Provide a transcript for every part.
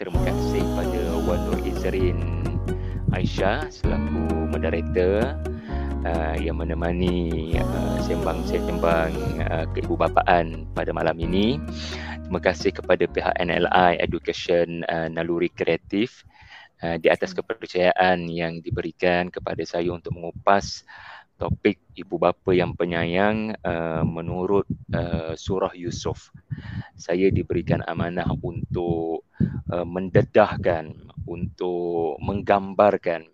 terima kasih kepada Wan Nur Izrin Aisyah selaku moderator uh, yang menemani uh, sembang-sembang uh, keibubapaan pada malam ini. Terima kasih kepada pihak NLI Education uh, Naluri Kreatif uh, di atas kepercayaan yang diberikan kepada saya untuk mengupas topik ibu bapa yang penyayang uh, menurut uh, surah Yusuf. Saya diberikan amanah untuk uh, mendedahkan, untuk menggambarkan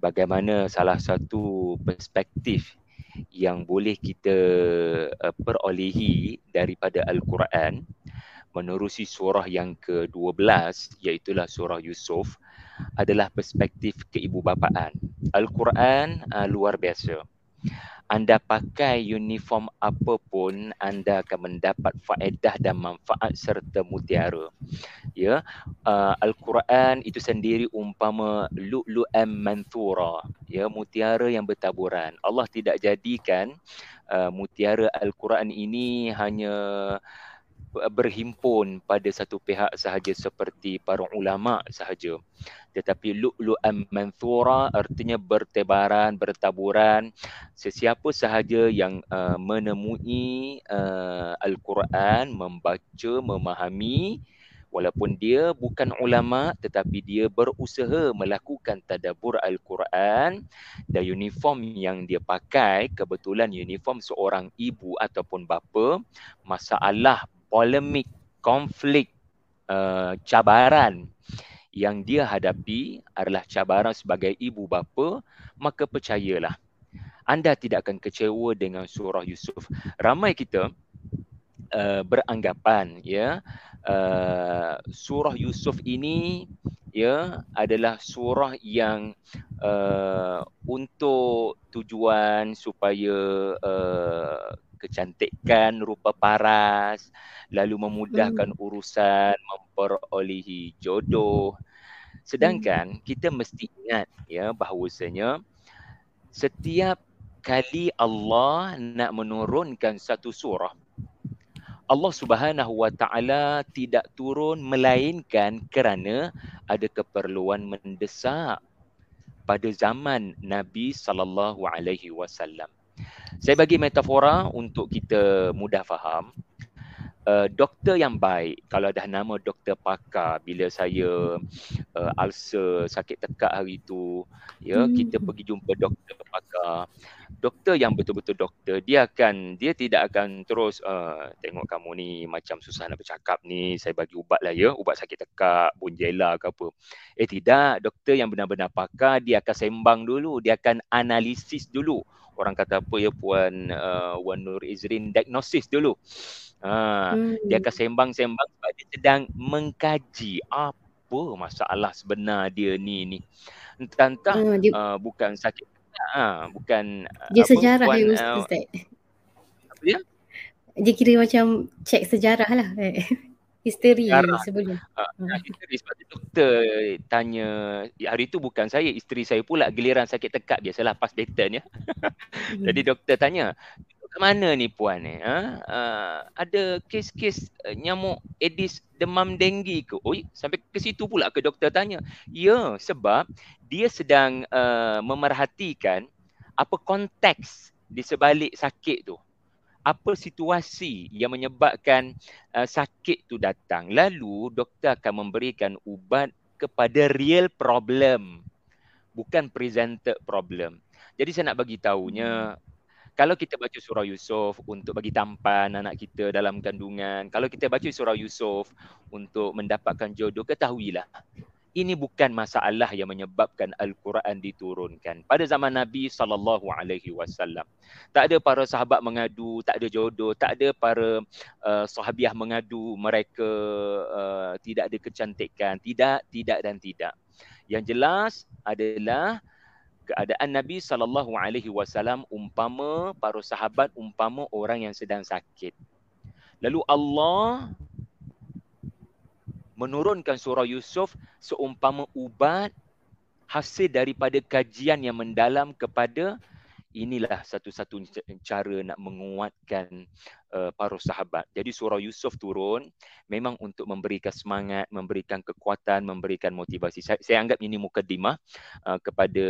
bagaimana salah satu perspektif yang boleh kita uh, perolehi daripada Al-Quran menerusi surah yang ke-12 iaitu surah Yusuf adalah perspektif keibubapaan. Al-Quran uh, luar biasa anda pakai uniform apapun anda akan mendapat faedah dan manfaat serta mutiara. Ya uh, al-Quran itu sendiri umpama lu'lu'an manthura ya mutiara yang bertaburan. Allah tidak jadikan uh, mutiara al-Quran ini hanya berhimpun pada satu pihak sahaja seperti para ulama sahaja. Tetapi lu'lu'an manthura artinya bertebaran bertaburan sesiapa sahaja yang uh, menemui uh, al-Quran membaca memahami walaupun dia bukan ulama tetapi dia berusaha melakukan tadabbur al-Quran dan uniform yang dia pakai kebetulan uniform seorang ibu ataupun bapa masalah polemik, konflik, uh, cabaran yang dia hadapi adalah cabaran sebagai ibu bapa, maka percayalah anda tidak akan kecewa dengan surah Yusuf. Ramai kita uh, beranggapan ya uh, surah Yusuf ini ya adalah surah yang uh, untuk tujuan supaya uh, kecantikan rupa paras lalu memudahkan hmm. urusan memperolehi jodoh sedangkan hmm. kita mesti ingat ya bahawasanya setiap kali Allah nak menurunkan satu surah Allah Subhanahu Wa Taala tidak turun melainkan kerana ada keperluan mendesak pada zaman Nabi sallallahu alaihi wasallam. Saya bagi metafora untuk kita mudah faham. Uh, doktor yang baik, kalau dah nama doktor pakar bila saya uh, ulcer sakit tekak hari itu, ya hmm. kita pergi jumpa doktor pakar. Doktor yang betul-betul doktor, dia akan dia tidak akan terus uh, tengok kamu ni macam susah nak bercakap ni, saya bagi ubat lah ya, ubat sakit tekak, bonjela ke apa. Eh tidak, doktor yang benar-benar pakar, dia akan sembang dulu, dia akan analisis dulu orang kata apa ya puan uh, Wan Nur Izrin diagnosis dulu. Ha, hmm. dia akan sembang-sembang sebab dia sedang mengkaji apa masalah sebenar dia ni ni. Entah-entah hmm, dia... uh, bukan sakit ha, bukan dia apa, sejarah puan, dia uh. Apa dia? Dia kira macam cek sejarah lah. Histeri sebelum. Uh, hmm. Histeri sebab tu doktor tanya hari tu bukan saya isteri saya pula giliran sakit tekak biasalah pas pattern ya. hmm. Jadi doktor tanya ke mana ni puan ni? Ha? Uh, ada kes-kes uh, nyamuk Aedes demam denggi ke? Oi, sampai ke situ pula ke doktor tanya. Ya, sebab dia sedang uh, memerhatikan apa konteks di sebalik sakit tu apa situasi yang menyebabkan uh, sakit tu datang. Lalu doktor akan memberikan ubat kepada real problem bukan presented problem. Jadi saya nak bagi tahunya kalau kita baca surah Yusuf untuk bagi tampan anak kita dalam kandungan kalau kita baca surah Yusuf untuk mendapatkan jodoh ketahuilah ini bukan masalah yang menyebabkan al-Quran diturunkan pada zaman Nabi sallallahu alaihi wasallam. Tak ada para sahabat mengadu, tak ada jodoh, tak ada para uh, sahabiah mengadu mereka uh, tidak ada kecantikan, tidak, tidak dan tidak. Yang jelas adalah keadaan Nabi sallallahu alaihi wasallam umpama para sahabat umpama orang yang sedang sakit. Lalu Allah menurunkan surah Yusuf seumpama ubat hasil daripada kajian yang mendalam kepada inilah satu-satu cara nak menguatkan uh, para sahabat. Jadi surah Yusuf turun memang untuk memberikan semangat, memberikan kekuatan, memberikan motivasi. Saya, saya anggap ini mukadimah uh, kepada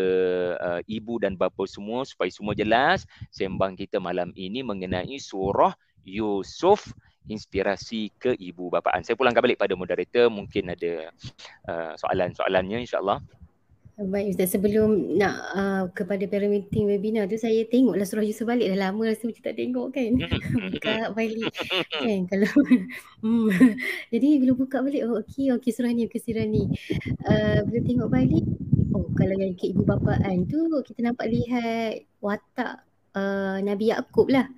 uh, ibu dan bapa semua supaya semua jelas sembang kita malam ini mengenai surah Yusuf inspirasi ke ibu bapaan. Saya pulangkan balik pada moderator mungkin ada uh, soalan-soalannya insya-Allah. Baik Ustaz, sebelum nak uh, kepada para meeting webinar tu saya tengoklah surah Yusuf balik dah lama rasa macam tak tengok kan. buka balik kan kalau hmm. Jadi bila buka balik oh okey okey surah ni okey surah ni. Uh, bila tengok balik oh kalau yang ke ibu bapaan tu kita nampak lihat watak uh, Nabi Yaakob lah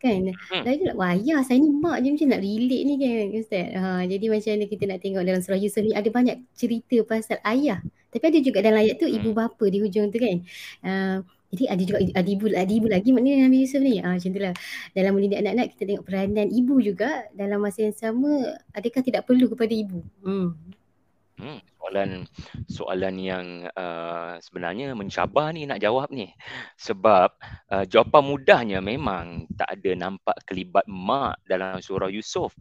kan? Hmm. lagi pula wayah saya ni mak je macam nak relate ni kan ustaz. Ha jadi macam mana kita nak tengok dalam surah Yusuf ni ada banyak cerita pasal ayah. Tapi ada juga dalam ayat tu ibu hmm. bapa di hujung tu kan. Uh, jadi ada juga ada ibu ada ibu lagi maknanya Nabi Yusuf ni. Ah ha, macam itulah dalam mendidik anak-anak kita tengok peranan ibu juga dalam masa yang sama adakah tidak perlu kepada ibu? Hmm Hmm, soalan soalan yang uh, sebenarnya mencabar ni nak jawab ni. Sebab uh, jawapan mudahnya memang tak ada nampak kelibat mak dalam surah Yusuf.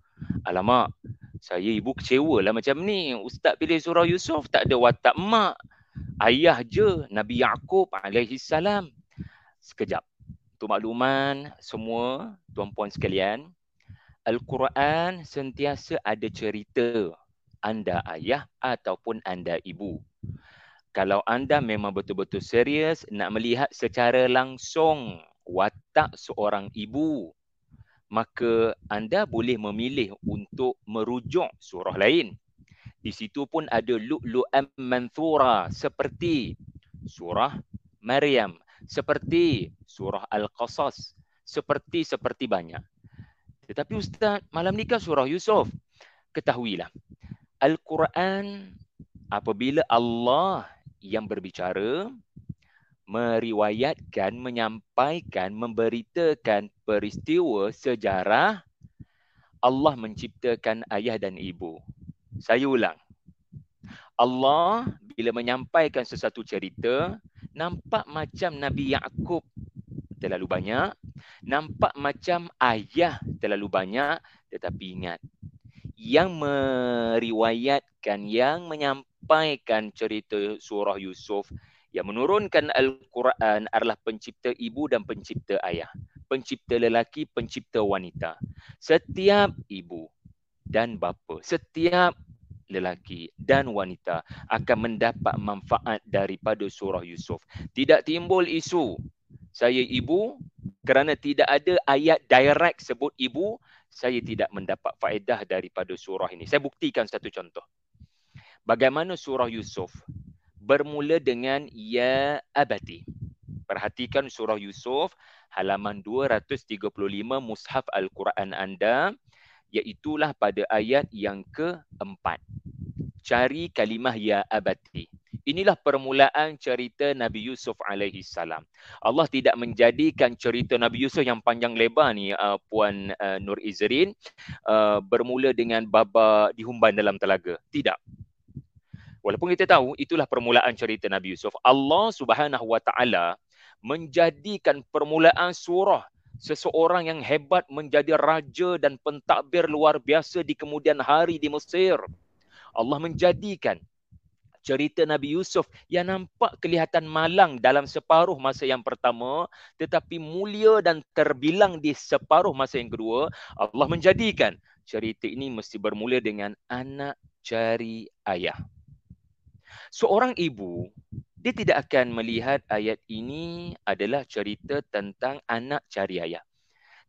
Alamak, saya ibu kecewa lah macam ni. Ustaz pilih surah Yusuf tak ada watak mak. Ayah je Nabi Yaakob alaihi salam. Sekejap. Untuk makluman semua tuan-puan sekalian, Al-Quran sentiasa ada cerita anda ayah ataupun anda ibu. Kalau anda memang betul-betul serius nak melihat secara langsung watak seorang ibu, maka anda boleh memilih untuk merujuk surah lain. Di situ pun ada lu'lu'am manthura seperti surah Maryam, seperti surah Al-Qasas, seperti-seperti banyak. Tetapi Ustaz, malam ni kan surah Yusuf. Ketahuilah, Al-Quran apabila Allah yang berbicara meriwayatkan, menyampaikan, memberitakan peristiwa sejarah Allah menciptakan ayah dan ibu. Saya ulang. Allah bila menyampaikan sesuatu cerita nampak macam Nabi Yaakob terlalu banyak, nampak macam ayah terlalu banyak tetapi ingat yang meriwayatkan, yang menyampaikan cerita surah Yusuf, yang menurunkan Al-Quran adalah pencipta ibu dan pencipta ayah. Pencipta lelaki, pencipta wanita. Setiap ibu dan bapa, setiap lelaki dan wanita akan mendapat manfaat daripada surah Yusuf. Tidak timbul isu saya ibu kerana tidak ada ayat direct sebut ibu saya tidak mendapat faedah daripada surah ini. Saya buktikan satu contoh. Bagaimana surah Yusuf bermula dengan Ya Abati. Perhatikan surah Yusuf halaman 235 Mushaf Al-Quran anda iaitulah pada ayat yang keempat. Cari kalimah Ya Abati. Inilah permulaan cerita Nabi Yusuf alaihi salam. Allah tidak menjadikan cerita Nabi Yusuf yang panjang lebar ni uh, puan uh, Nur Izrin uh, bermula dengan baba dihumban dalam telaga. Tidak. Walaupun kita tahu itulah permulaan cerita Nabi Yusuf, Allah Subhanahu wa taala menjadikan permulaan surah seseorang yang hebat menjadi raja dan pentadbir luar biasa di kemudian hari di Mesir. Allah menjadikan cerita Nabi Yusuf yang nampak kelihatan malang dalam separuh masa yang pertama tetapi mulia dan terbilang di separuh masa yang kedua Allah menjadikan cerita ini mesti bermula dengan anak cari ayah. Seorang ibu dia tidak akan melihat ayat ini adalah cerita tentang anak cari ayah.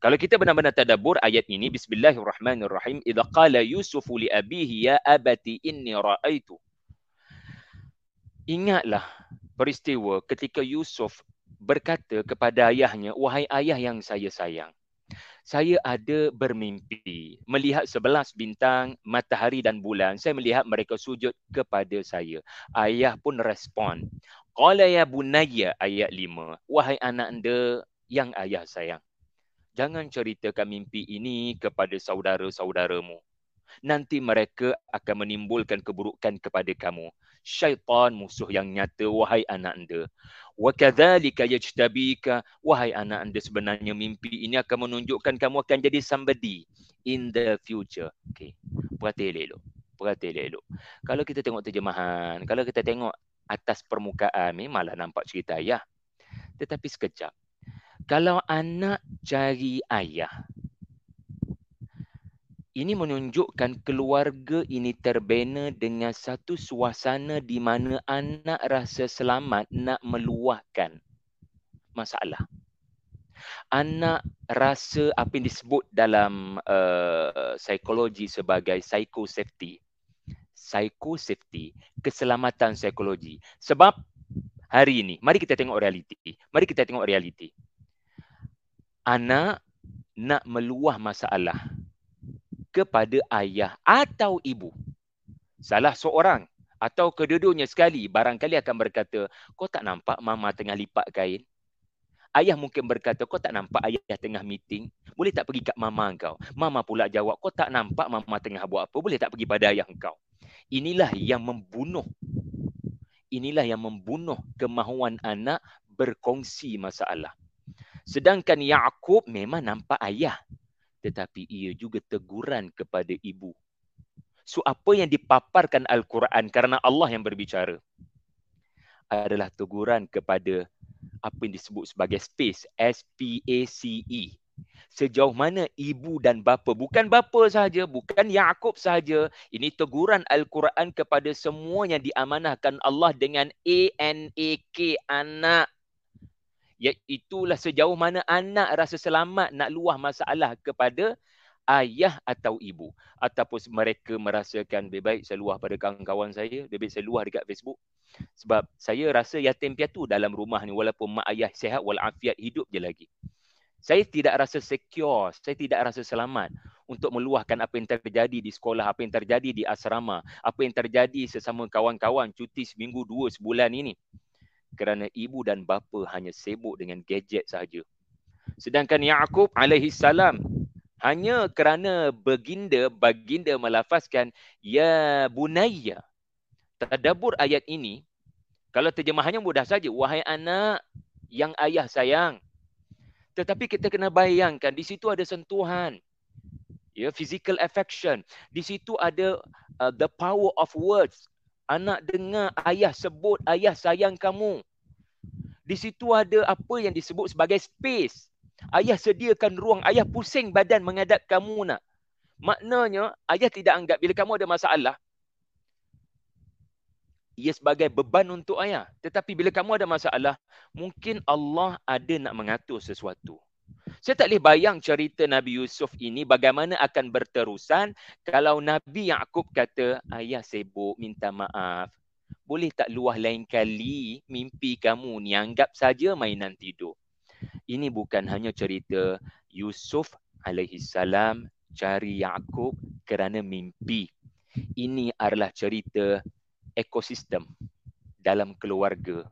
Kalau kita benar-benar tadabbur ayat ini bismillahirrahmanirrahim idza qala yusufu li abihi ya abati inni raaitu ingatlah peristiwa ketika Yusuf berkata kepada ayahnya, wahai ayah yang saya sayang, saya ada bermimpi melihat sebelas bintang, matahari dan bulan. Saya melihat mereka sujud kepada saya. Ayah pun respon. Qala ya bunayya ayat lima. Wahai anak anda yang ayah sayang. Jangan ceritakan mimpi ini kepada saudara-saudaramu. nanti mereka akan menimbulkan keburukan kepada kamu syaitan musuh yang nyata wahai anak anda. Wa kadzalika yajtabika wahai anak anda sebenarnya mimpi ini akan menunjukkan kamu akan jadi somebody in the future. Okey perhati elok perhati elok kalau kita tengok terjemahan kalau kita tengok atas permukaan memanglah nampak cerita ayah. Tetapi sekejap kalau anak cari ayah ini menunjukkan keluarga ini terbina dengan satu suasana di mana anak rasa selamat nak meluahkan masalah. Anak rasa apa yang disebut dalam uh, psikologi sebagai psycho safety. Psycho safety, keselamatan psikologi. Sebab hari ini, mari kita tengok realiti. Mari kita tengok realiti. Anak nak meluah masalah kepada ayah atau ibu. Salah seorang atau kedua-duanya sekali barangkali akan berkata, kau tak nampak mama tengah lipat kain? Ayah mungkin berkata, kau tak nampak ayah tengah meeting? Boleh tak pergi kat mama kau? Mama pula jawab, kau tak nampak mama tengah buat apa? Boleh tak pergi pada ayah kau? Inilah yang membunuh. Inilah yang membunuh kemahuan anak berkongsi masalah. Sedangkan Yaakob memang nampak ayah tetapi ia juga teguran kepada ibu. So apa yang dipaparkan Al-Quran kerana Allah yang berbicara adalah teguran kepada apa yang disebut sebagai space S-P-A-C-E. Sejauh mana ibu dan bapa, bukan bapa sahaja, bukan Yaakob sahaja, ini teguran Al-Quran kepada semua yang diamanahkan Allah dengan A-N-A-K, anak itulah sejauh mana anak rasa selamat nak luah masalah kepada ayah atau ibu. Ataupun mereka merasakan lebih baik saya luah pada kawan-kawan saya lebih baik saya luah dekat Facebook. Sebab saya rasa yatim piatu dalam rumah ni walaupun mak ayah sihat walafiat hidup je lagi. Saya tidak rasa secure saya tidak rasa selamat untuk meluahkan apa yang terjadi di sekolah apa yang terjadi di asrama apa yang terjadi sesama kawan-kawan cuti seminggu dua sebulan ini kerana ibu dan bapa hanya sibuk dengan gadget sahaja. Sedangkan Yaakob alaihi salam hanya kerana baginda baginda melafazkan ya bunayya. Tadabbur ayat ini kalau terjemahannya mudah saja wahai anak yang ayah sayang. Tetapi kita kena bayangkan di situ ada sentuhan. Ya, physical affection. Di situ ada uh, the power of words anak dengar ayah sebut ayah sayang kamu. Di situ ada apa yang disebut sebagai space. Ayah sediakan ruang, ayah pusing badan menghadap kamu nak. Maknanya ayah tidak anggap bila kamu ada masalah ia sebagai beban untuk ayah. Tetapi bila kamu ada masalah, mungkin Allah ada nak mengatur sesuatu. Saya tak boleh bayang cerita Nabi Yusuf ini bagaimana akan berterusan kalau Nabi Yaakob kata, ayah sibuk minta maaf. Boleh tak luah lain kali mimpi kamu ni anggap saja mainan tidur. Ini bukan hanya cerita Yusuf alaihi salam cari Yaakob kerana mimpi. Ini adalah cerita ekosistem dalam keluarga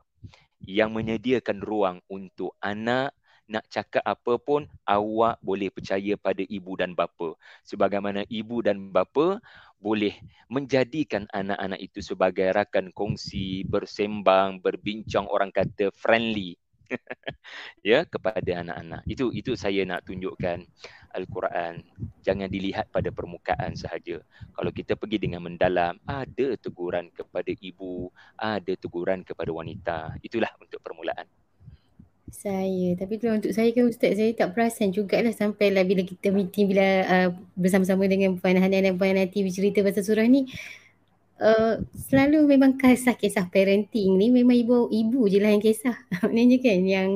yang menyediakan ruang untuk anak nak cakap apa pun awak boleh percaya pada ibu dan bapa. Sebagaimana ibu dan bapa boleh menjadikan anak-anak itu sebagai rakan kongsi bersembang berbincang orang kata friendly ya kepada anak-anak. Itu itu saya nak tunjukkan al-Quran. Jangan dilihat pada permukaan sahaja. Kalau kita pergi dengan mendalam ada teguran kepada ibu ada teguran kepada wanita. Itulah untuk permulaan saya, tapi kalau untuk saya kan Ustaz, saya tak perasan jugalah sampailah bila kita meeting bila uh, bersama-sama dengan Puan Hanan dan Puan Nati bercerita pasal surah ni. Uh, selalu memang kisah-kisah parenting ni memang ibu ibu je lah yang kisah. Maknanya kan yang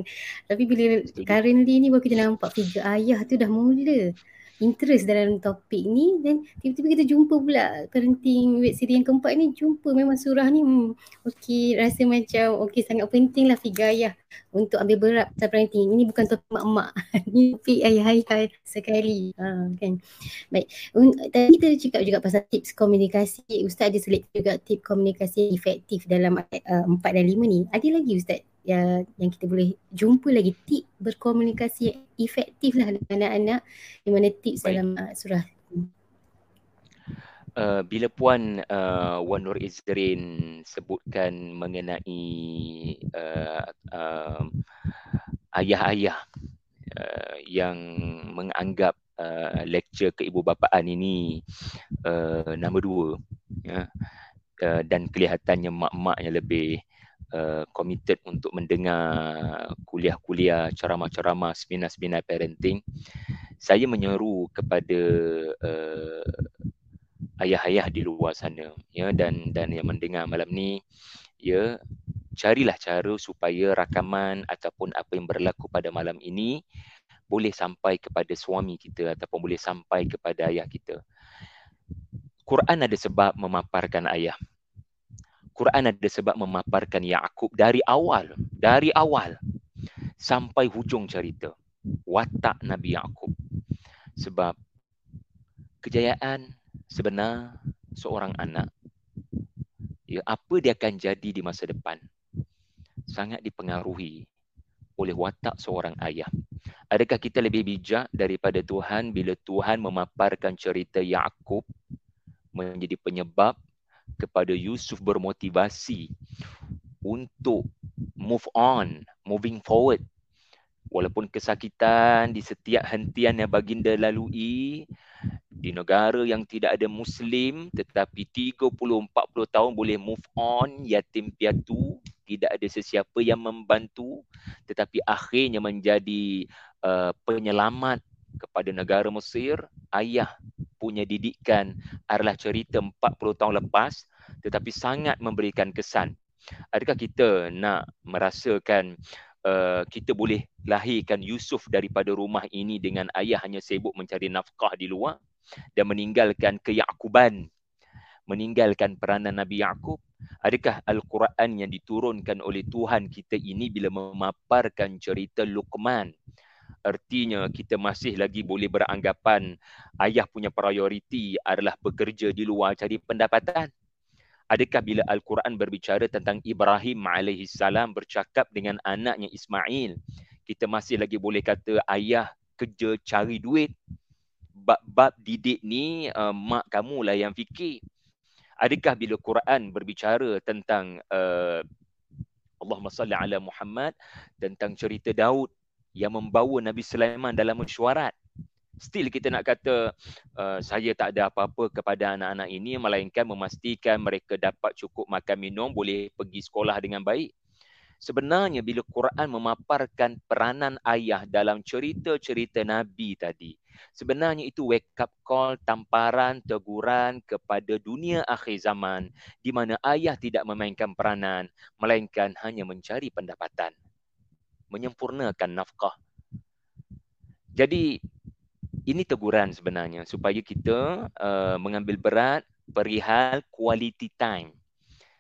tapi bila currently ni baru kita nampak figure ayah tu dah mula interest dalam topik ni dan tiba-tiba kita jumpa pula parenting web series yang keempat ni jumpa memang surah ni hmm, okey rasa macam okey sangat penting lah figure ayah untuk ambil berat pasal parenting. Ini bukan topik mak-mak. Ni topik ayah-ayah sekali. Ha, kan? Baik. Tadi kita cakap juga pasal tips komunikasi. Ustaz ada select juga tips komunikasi efektif dalam uh, 4 dan 5 ni. Ada lagi ustaz ya, yang kita boleh jumpa lagi tip berkomunikasi efektif lah dengan anak-anak di mana tips Baik. dalam uh, surah Uh, bila puan uh, Wan Nur Izrin sebutkan mengenai uh, uh, ayah-ayah uh, yang menganggap uh, lecture keibubapaan ini uh, nombor dua ya, uh, dan kelihatannya mak-mak yang lebih uh, committed untuk mendengar kuliah-kuliah ceramah-ceramah seminar-seminar parenting saya menyeru kepada uh, ayah-ayah di luar sana ya dan dan yang mendengar malam ni ya carilah cara supaya rakaman ataupun apa yang berlaku pada malam ini boleh sampai kepada suami kita ataupun boleh sampai kepada ayah kita. Quran ada sebab memaparkan ayah. Quran ada sebab memaparkan Yaakob dari awal, dari awal sampai hujung cerita. Watak Nabi Yaakob. Sebab kejayaan sebenar seorang anak ya apa dia akan jadi di masa depan sangat dipengaruhi oleh watak seorang ayah adakah kita lebih bijak daripada Tuhan bila Tuhan memaparkan cerita Yakub menjadi penyebab kepada Yusuf bermotivasi untuk move on moving forward. Walaupun kesakitan di setiap hentian yang baginda lalui di negara yang tidak ada muslim tetapi 30 40 tahun boleh move on yatim piatu tidak ada sesiapa yang membantu tetapi akhirnya menjadi uh, penyelamat kepada negara Mesir ayah punya didikan adalah cerita 40 tahun lepas tetapi sangat memberikan kesan. Adakah kita nak merasakan Uh, kita boleh lahirkan Yusuf daripada rumah ini dengan ayah hanya sibuk mencari nafkah di luar dan meninggalkan keyakuban meninggalkan peranan Nabi Yakub adakah al-Quran yang diturunkan oleh Tuhan kita ini bila memaparkan cerita Luqman artinya kita masih lagi boleh beranggapan ayah punya prioriti adalah bekerja di luar cari pendapatan adakah bila al-Quran berbicara tentang Ibrahim alaihi salam bercakap dengan anaknya Ismail kita masih lagi boleh kata ayah kerja cari duit bab-bab didik ni uh, mak kamu lah yang fikir. Adakah bila Quran berbicara tentang uh, Allahumma salli ala Muhammad tentang cerita Daud yang membawa Nabi Sulaiman dalam mesyuarat. Still kita nak kata uh, saya tak ada apa-apa kepada anak-anak ini melainkan memastikan mereka dapat cukup makan minum, boleh pergi sekolah dengan baik. Sebenarnya bila Quran memaparkan peranan ayah dalam cerita-cerita Nabi tadi, sebenarnya itu wake up call, tamparan, teguran kepada dunia akhir zaman di mana ayah tidak memainkan peranan melainkan hanya mencari pendapatan, menyempurnakan nafkah. Jadi ini teguran sebenarnya supaya kita uh, mengambil berat perihal quality time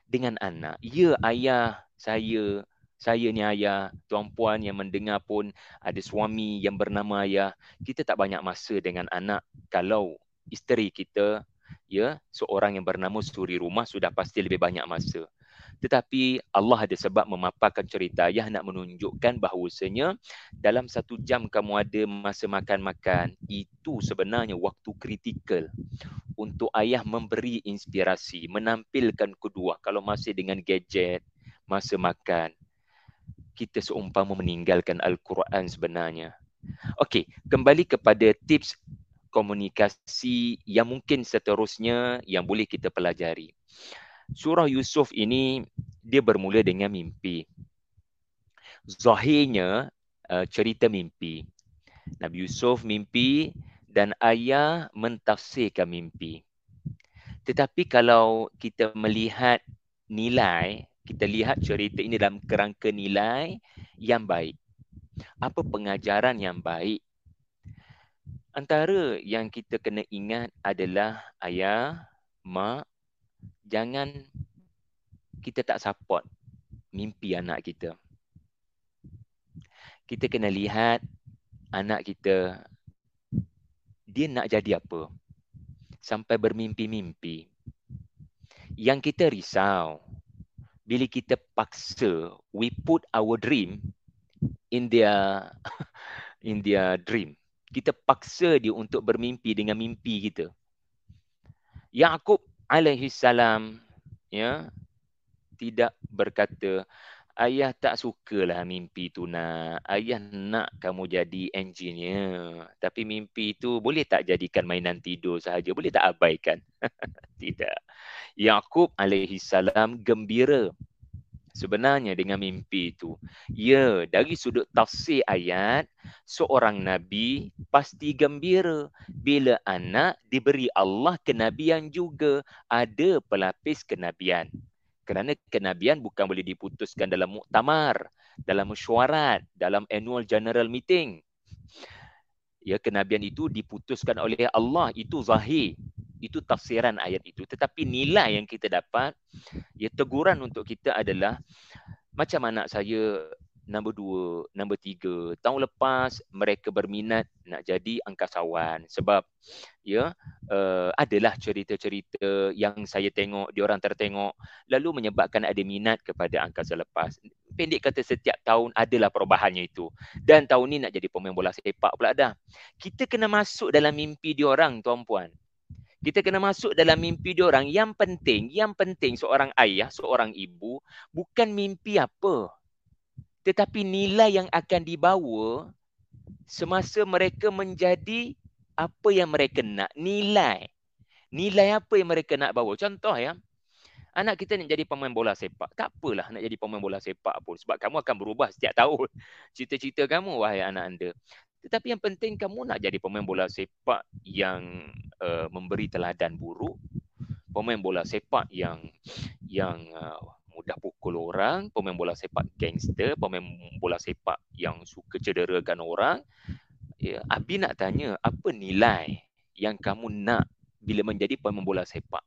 dengan anak. Ya ayah saya saya ni ayah, tuan-puan yang mendengar pun ada suami yang bernama ayah. Kita tak banyak masa dengan anak kalau isteri kita ya seorang yang bernama suri rumah sudah pasti lebih banyak masa. Tetapi Allah ada sebab memaparkan cerita ayah nak menunjukkan bahawasanya dalam satu jam kamu ada masa makan-makan itu sebenarnya waktu kritikal untuk ayah memberi inspirasi, menampilkan kedua kalau masih dengan gadget, masa makan kita seumpama meninggalkan Al-Quran sebenarnya. Okey, kembali kepada tips komunikasi yang mungkin seterusnya yang boleh kita pelajari. Surah Yusuf ini dia bermula dengan mimpi. Zahirnya uh, cerita mimpi. Nabi Yusuf mimpi dan ayah mentafsirkan mimpi. Tetapi kalau kita melihat nilai kita lihat cerita ini dalam kerangka nilai yang baik. Apa pengajaran yang baik? Antara yang kita kena ingat adalah ayah, mak, jangan kita tak support mimpi anak kita. Kita kena lihat anak kita dia nak jadi apa sampai bermimpi-mimpi. Yang kita risau, bila kita paksa we put our dream in their in their dream kita paksa dia untuk bermimpi dengan mimpi kita Yaqub alaihi salam ya tidak berkata ayah tak sukalah mimpi tu nak. Ayah nak kamu jadi engineer. Tapi mimpi itu boleh tak jadikan mainan tidur sahaja? Boleh tak abaikan? Tidak. Yaqub alaihi salam gembira sebenarnya dengan mimpi itu ya dari sudut tafsir ayat seorang nabi pasti gembira bila anak diberi Allah kenabian juga ada pelapis kenabian kerana kenabian bukan boleh diputuskan dalam muktamar, dalam mesyuarat, dalam annual general meeting. Ya, kenabian itu diputuskan oleh Allah, itu zahir. Itu tafsiran ayat itu. Tetapi nilai yang kita dapat, ya teguran untuk kita adalah macam anak saya Nombor dua, nombor tiga. Tahun lepas mereka berminat nak jadi angkasawan. Sebab ya uh, adalah cerita-cerita yang saya tengok, diorang tertengok. Lalu menyebabkan ada minat kepada angkasa lepas. Pendek kata setiap tahun adalah perubahannya itu. Dan tahun ni nak jadi pemain bola sepak pula dah. Kita kena masuk dalam mimpi diorang tuan-puan. Kita kena masuk dalam mimpi diorang. Yang penting, yang penting seorang ayah, seorang ibu, bukan mimpi apa. Tetapi nilai yang akan dibawa semasa mereka menjadi apa yang mereka nak. Nilai. Nilai apa yang mereka nak bawa. Contoh ya. Anak kita nak jadi pemain bola sepak. Tak apalah nak jadi pemain bola sepak pun. Sebab kamu akan berubah setiap tahun. Cita-cita kamu wahai anak anda tetapi yang penting kamu nak jadi pemain bola sepak yang uh, memberi teladan buruk pemain bola sepak yang yang uh, mudah pukul orang, pemain bola sepak gangster, pemain bola sepak yang suka cederakan orang. Ya, Abi nak tanya, apa nilai yang kamu nak bila menjadi pemain bola sepak?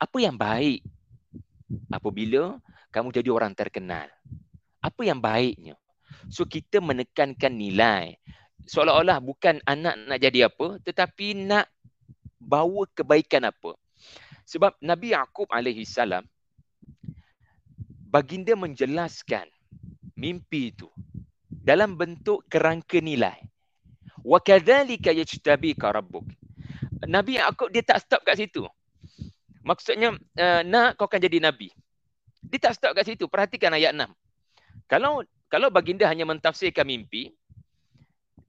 Apa yang baik apabila kamu jadi orang terkenal? Apa yang baiknya? So kita menekankan nilai. Seolah-olah bukan anak nak jadi apa, tetapi nak bawa kebaikan apa. Sebab Nabi Yaqub alaihi salam baginda menjelaskan mimpi itu dalam bentuk kerangka nilai. Wa kadzalika yajtabika rabbuk. Nabi aku dia tak stop kat situ. Maksudnya uh, nak kau akan jadi nabi. Dia tak stop kat situ. Perhatikan ayat 6. Kalau kalau baginda hanya mentafsirkan mimpi,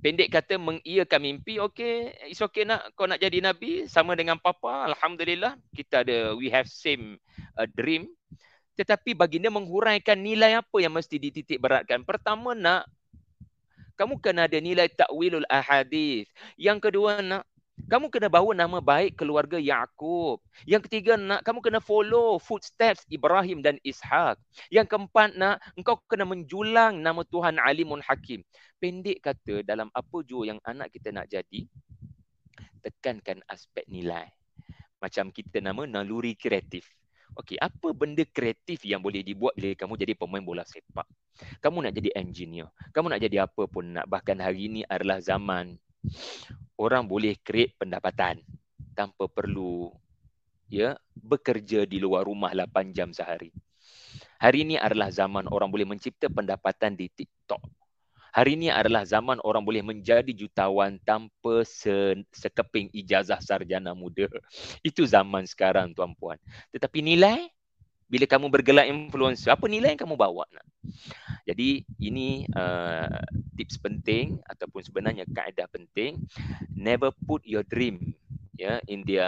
pendek kata mengiyakan mimpi, okey, it's okay nak kau nak jadi nabi sama dengan papa, alhamdulillah kita ada we have same uh, dream tetapi baginda menghuraikan nilai apa yang mesti dititik beratkan. Pertama nak kamu kena ada nilai takwilul ahadith. Yang kedua nak kamu kena bawa nama baik keluarga Yaakob. Yang ketiga nak kamu kena follow footsteps Ibrahim dan Ishak. Yang keempat nak engkau kena menjulang nama Tuhan Alimun Hakim. Pendek kata dalam apa jua yang anak kita nak jadi, tekankan aspek nilai. Macam kita nama naluri kreatif. Okey, apa benda kreatif yang boleh dibuat bila kamu jadi pemain bola sepak? Kamu nak jadi engineer. Kamu nak jadi apa pun nak. Bahkan hari ini adalah zaman orang boleh create pendapatan tanpa perlu ya bekerja di luar rumah 8 jam sehari. Hari ini adalah zaman orang boleh mencipta pendapatan di TikTok. Hari ini adalah zaman orang boleh menjadi jutawan tanpa se- sekeping ijazah sarjana muda. Itu zaman sekarang tuan-puan. Tetapi nilai, bila kamu bergelar influencer, apa nilai yang kamu bawa? Nak? Jadi ini uh, tips penting ataupun sebenarnya kaedah penting. Never put your dream ya in their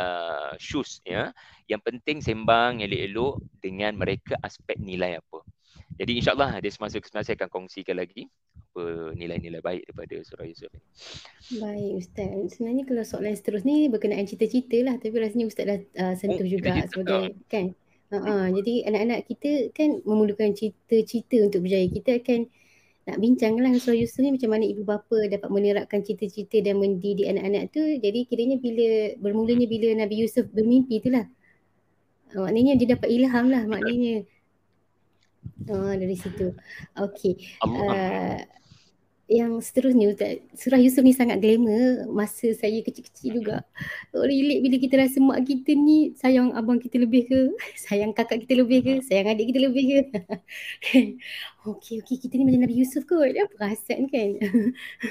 shoes ya. Yang penting sembang elok-elok dengan mereka aspek nilai apa. Jadi insyaAllah ada semasa-semasa saya akan kongsikan lagi apa nilai-nilai baik daripada surah Yusuf ni. Baik Ustaz. Sebenarnya kalau soalan seterusnya ni berkenaan cita-cita lah tapi rasanya Ustaz dah uh, sentuh oh, juga cita-cita. sebagai kan. Uh-huh. Jadi anak-anak kita kan memerlukan cita-cita untuk berjaya. Kita akan nak bincang lah surah Yusuf ni macam mana ibu bapa dapat menerapkan cita-cita dan mendidik anak-anak tu. Jadi kiranya bila bermulanya bila Nabi Yusuf bermimpi tu lah. Uh, maknanya dia dapat ilham lah maknanya. Oh dari situ. Okey. Uh, yang seterusnya Ustaz, surah Yusuf ni sangat glamour masa saya kecil-kecil juga. Oh, relate bila kita rasa mak kita ni sayang abang kita lebih ke, sayang kakak kita lebih ke, sayang adik kita lebih ke. okey, okey kita ni macam Nabi Yusuf kot. Dia perasan kan.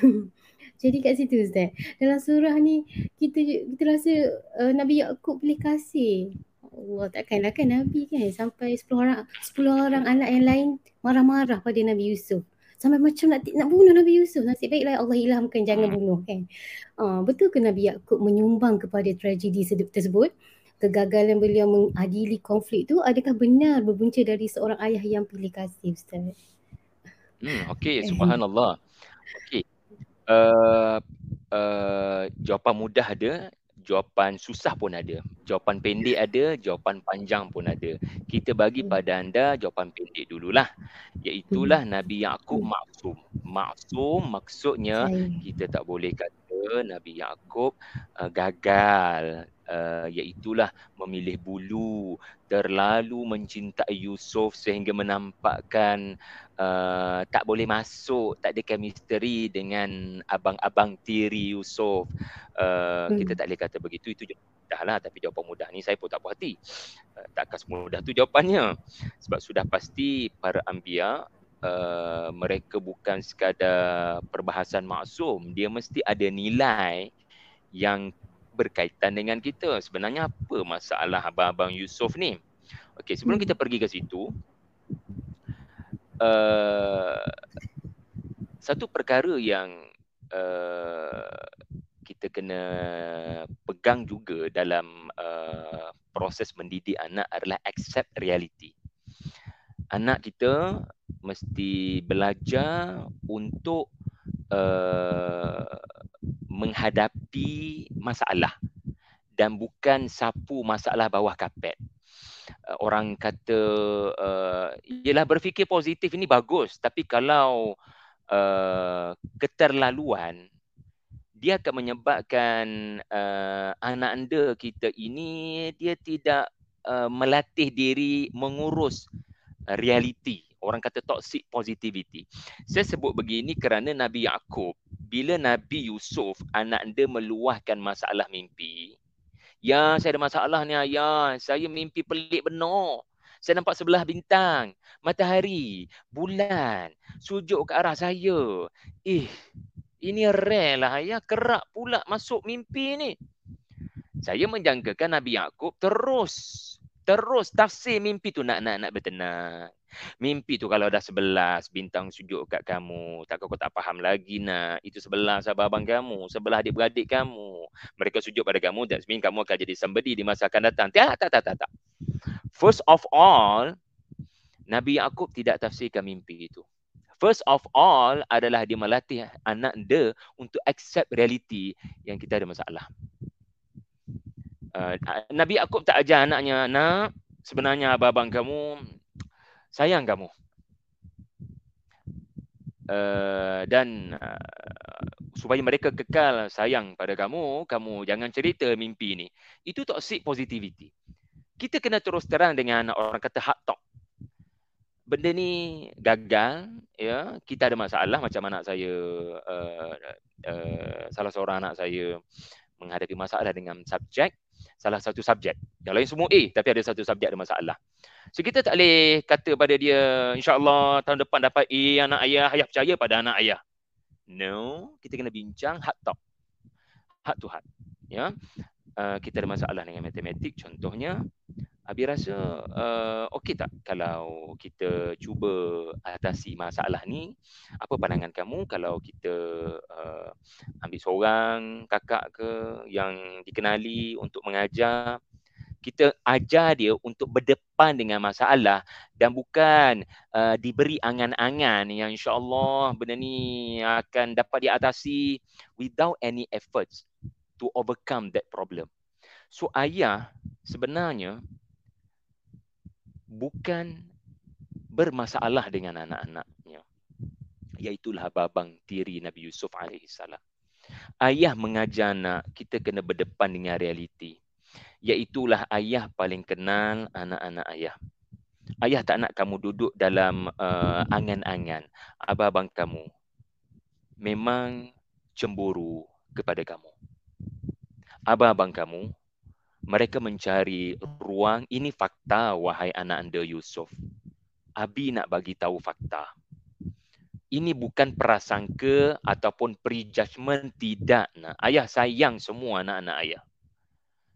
Jadi kat situ Ustaz. Dalam surah ni kita kita rasa uh, Nabi Yaakob pilih kasih. Allah takkanlah kan Nabi kan sampai 10 orang 10 orang anak yang lain marah-marah pada Nabi Yusuf. Sampai macam nak nak bunuh Nabi Yusuf. Nasib baiklah Allah ilhamkan jangan hmm. bunuh kan. Uh, betul ke Nabi Yaakob menyumbang kepada tragedi tersebut? Kegagalan beliau mengadili konflik tu adakah benar berbunca dari seorang ayah yang pilih kasih Ustaz? Hmm, okey, subhanallah. Okey. Uh, uh, jawapan mudah ada, jawapan susah pun ada. Jawapan pendek ada, jawapan panjang pun ada. Kita bagi hmm. pada anda jawapan pendek dululah. Iaitulah hmm. Nabi Yaakob maksum. Maksum maksudnya kita tak boleh kata Nabi Yaakob uh, gagal. Uh, iaitulah memilih bulu terlalu mencintai Yusuf sehingga menampakkan uh, tak boleh masuk tak ada chemistry dengan abang-abang tiri Yusuf. Uh, hmm. kita tak boleh kata begitu itu mudah lah. Tapi jawapan mudah ni saya pun tak puas hati. Uh, takkan semudah tu jawapannya. Sebab sudah pasti para anbiya Uh, mereka bukan sekadar perbahasan maksum dia mesti ada nilai yang berkaitan dengan kita. Sebenarnya apa masalah abang-abang Yusof ni? Okey, sebelum hmm. kita pergi ke situ, uh, satu perkara yang uh, kita kena pegang juga dalam uh, proses mendidik anak adalah accept reality. Anak kita mesti belajar untuk uh, menghadapi masalah dan bukan sapu masalah bawah kapet. Uh, orang kata uh, ialah berfikir positif ini bagus tapi kalau uh, keterlaluan dia akan menyebabkan uh, anak anda kita ini dia tidak uh, melatih diri mengurus realiti orang kata toxic positivity. Saya sebut begini kerana Nabi Yaakob bila Nabi Yusuf anak dia meluahkan masalah mimpi. Ya, saya ada masalah ni ayah. Saya mimpi pelik benar. Saya nampak sebelah bintang, matahari, bulan, sujud ke arah saya. Eh, ini rare lah ayah. Kerak pula masuk mimpi ni. Saya menjangkakan Nabi Yaakob terus terus tafsir mimpi tu nak nak nak bertenang. Mimpi tu kalau dah sebelas bintang sujud kat kamu, tak kau tak faham lagi nak. Itu sebelah sahabat abang kamu, sebelah adik-beradik kamu. Mereka sujud pada kamu dan mean kamu akan jadi somebody di masa akan datang. Tak, tak, tak, tak, tak. First of all, Nabi Yaakob tidak tafsirkan mimpi itu. First of all adalah dia melatih anak dia untuk accept reality yang kita ada masalah. Uh, Nabi Yaakob tak ajar anaknya, nak sebenarnya abang-abang kamu sayang kamu. Uh, dan uh, supaya mereka kekal sayang pada kamu, kamu jangan cerita mimpi ini. Itu toxic positivity. Kita kena terus terang dengan orang kata hard talk. Benda ni gagal, ya. Kita ada masalah macam anak saya, uh, uh, salah seorang anak saya menghadapi masalah dengan subjek, salah satu subjek. Yang lain semua A, tapi ada satu subjek ada masalah. So kita tak boleh kata pada dia insya-Allah tahun depan dapat A anak ayah, ayah percaya pada anak ayah. No, kita kena bincang heart talk. Heart to heart. Ya. Uh, kita ada masalah dengan matematik contohnya. Abi rasa uh, okey tak kalau kita cuba atasi masalah ni? Apa pandangan kamu kalau kita uh, ambil seorang kakak ke yang dikenali untuk mengajar kita ajar dia untuk berdepan dengan masalah dan bukan uh, diberi angan-angan yang insyaAllah benda ni akan dapat diatasi without any efforts to overcome that problem. So ayah sebenarnya bukan bermasalah dengan anak-anaknya. Iaitulah babang tiri Nabi Yusuf AS. Ayah mengajar anak kita kena berdepan dengan realiti iaitulah ayah paling kenal anak-anak ayah. Ayah tak nak kamu duduk dalam uh, angan-angan abang-abang kamu. Memang cemburu kepada kamu. Abang-abang kamu, mereka mencari ruang. Ini fakta, wahai anak anda Yusuf. Abi nak bagi tahu fakta. ini bukan prasangka ataupun prejudgment tidak nak. Ayah sayang semua anak-anak ayah.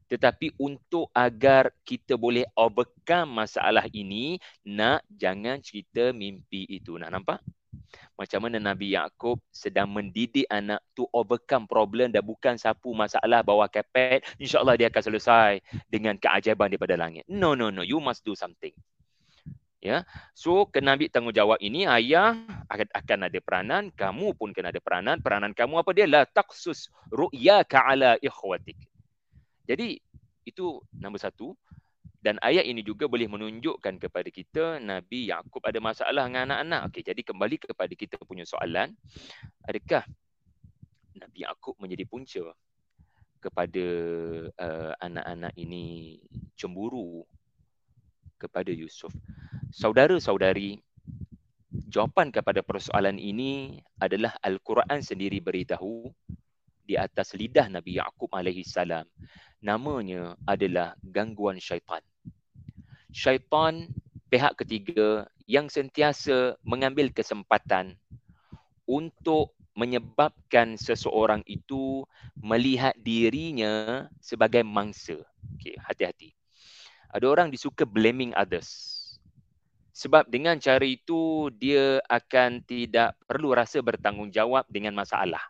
Tetapi untuk agar kita boleh overcome masalah ini, nak jangan cerita mimpi itu. Nak nampak? Macam mana Nabi Yaakob sedang mendidik anak to overcome problem dan bukan sapu masalah bawah kepet. InsyaAllah dia akan selesai dengan keajaiban daripada langit. No, no, no. You must do something. Ya, so kena ambil tanggungjawab ini ayah akan, ada peranan, kamu pun kena ada peranan. Peranan kamu apa dia? La taqsus ru'yaka ala ikhwatik. Jadi itu nombor satu. Dan ayat ini juga boleh menunjukkan kepada kita Nabi Yaakob ada masalah dengan anak-anak. Okey, jadi kembali kepada kita punya soalan. Adakah Nabi Yaakob menjadi punca kepada uh, anak-anak ini cemburu kepada Yusuf? Saudara-saudari, jawapan kepada persoalan ini adalah Al-Quran sendiri beritahu di atas lidah Nabi Yaakob alaihi salam namanya adalah gangguan syaitan. Syaitan pihak ketiga yang sentiasa mengambil kesempatan untuk menyebabkan seseorang itu melihat dirinya sebagai mangsa. Okey, hati-hati. Ada orang disuka blaming others. Sebab dengan cara itu dia akan tidak perlu rasa bertanggungjawab dengan masalah.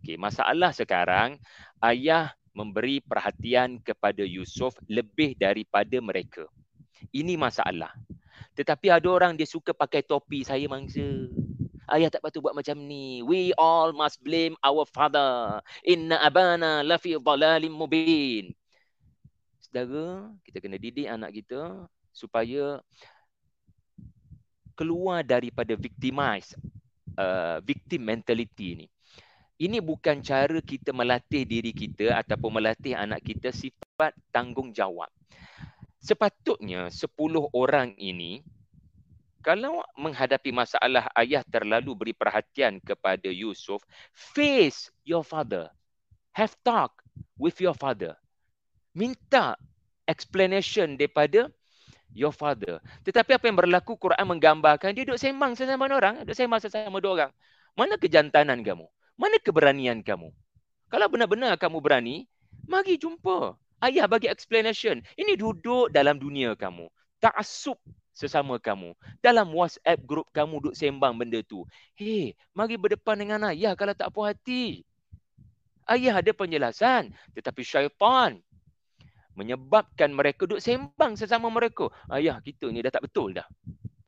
Okey, masalah sekarang ayah memberi perhatian kepada Yusuf lebih daripada mereka. Ini masalah. Tetapi ada orang dia suka pakai topi saya mangsa. Ayah tak patut buat macam ni. We all must blame our father. Inna abana lafi dhalalim mubin. Saudara, kita kena didik anak kita supaya keluar daripada victimize uh, victim mentality ni ini bukan cara kita melatih diri kita ataupun melatih anak kita sifat tanggungjawab. Sepatutnya 10 orang ini kalau menghadapi masalah ayah terlalu beri perhatian kepada Yusuf, face your father. Have talk with your father. Minta explanation daripada your father. Tetapi apa yang berlaku Quran menggambarkan dia duduk sembang sesama orang, duduk sembang sesama dua orang. Mana kejantanan kamu? Mana keberanian kamu? Kalau benar-benar kamu berani, mari jumpa. Ayah bagi explanation. Ini duduk dalam dunia kamu. Ta'asub sesama kamu. Dalam WhatsApp group kamu duduk sembang benda tu. Hei, mari berdepan dengan ayah kalau tak puas hati. Ayah ada penjelasan. Tetapi syaitan menyebabkan mereka duduk sembang sesama mereka. Ayah, kita ni dah tak betul dah.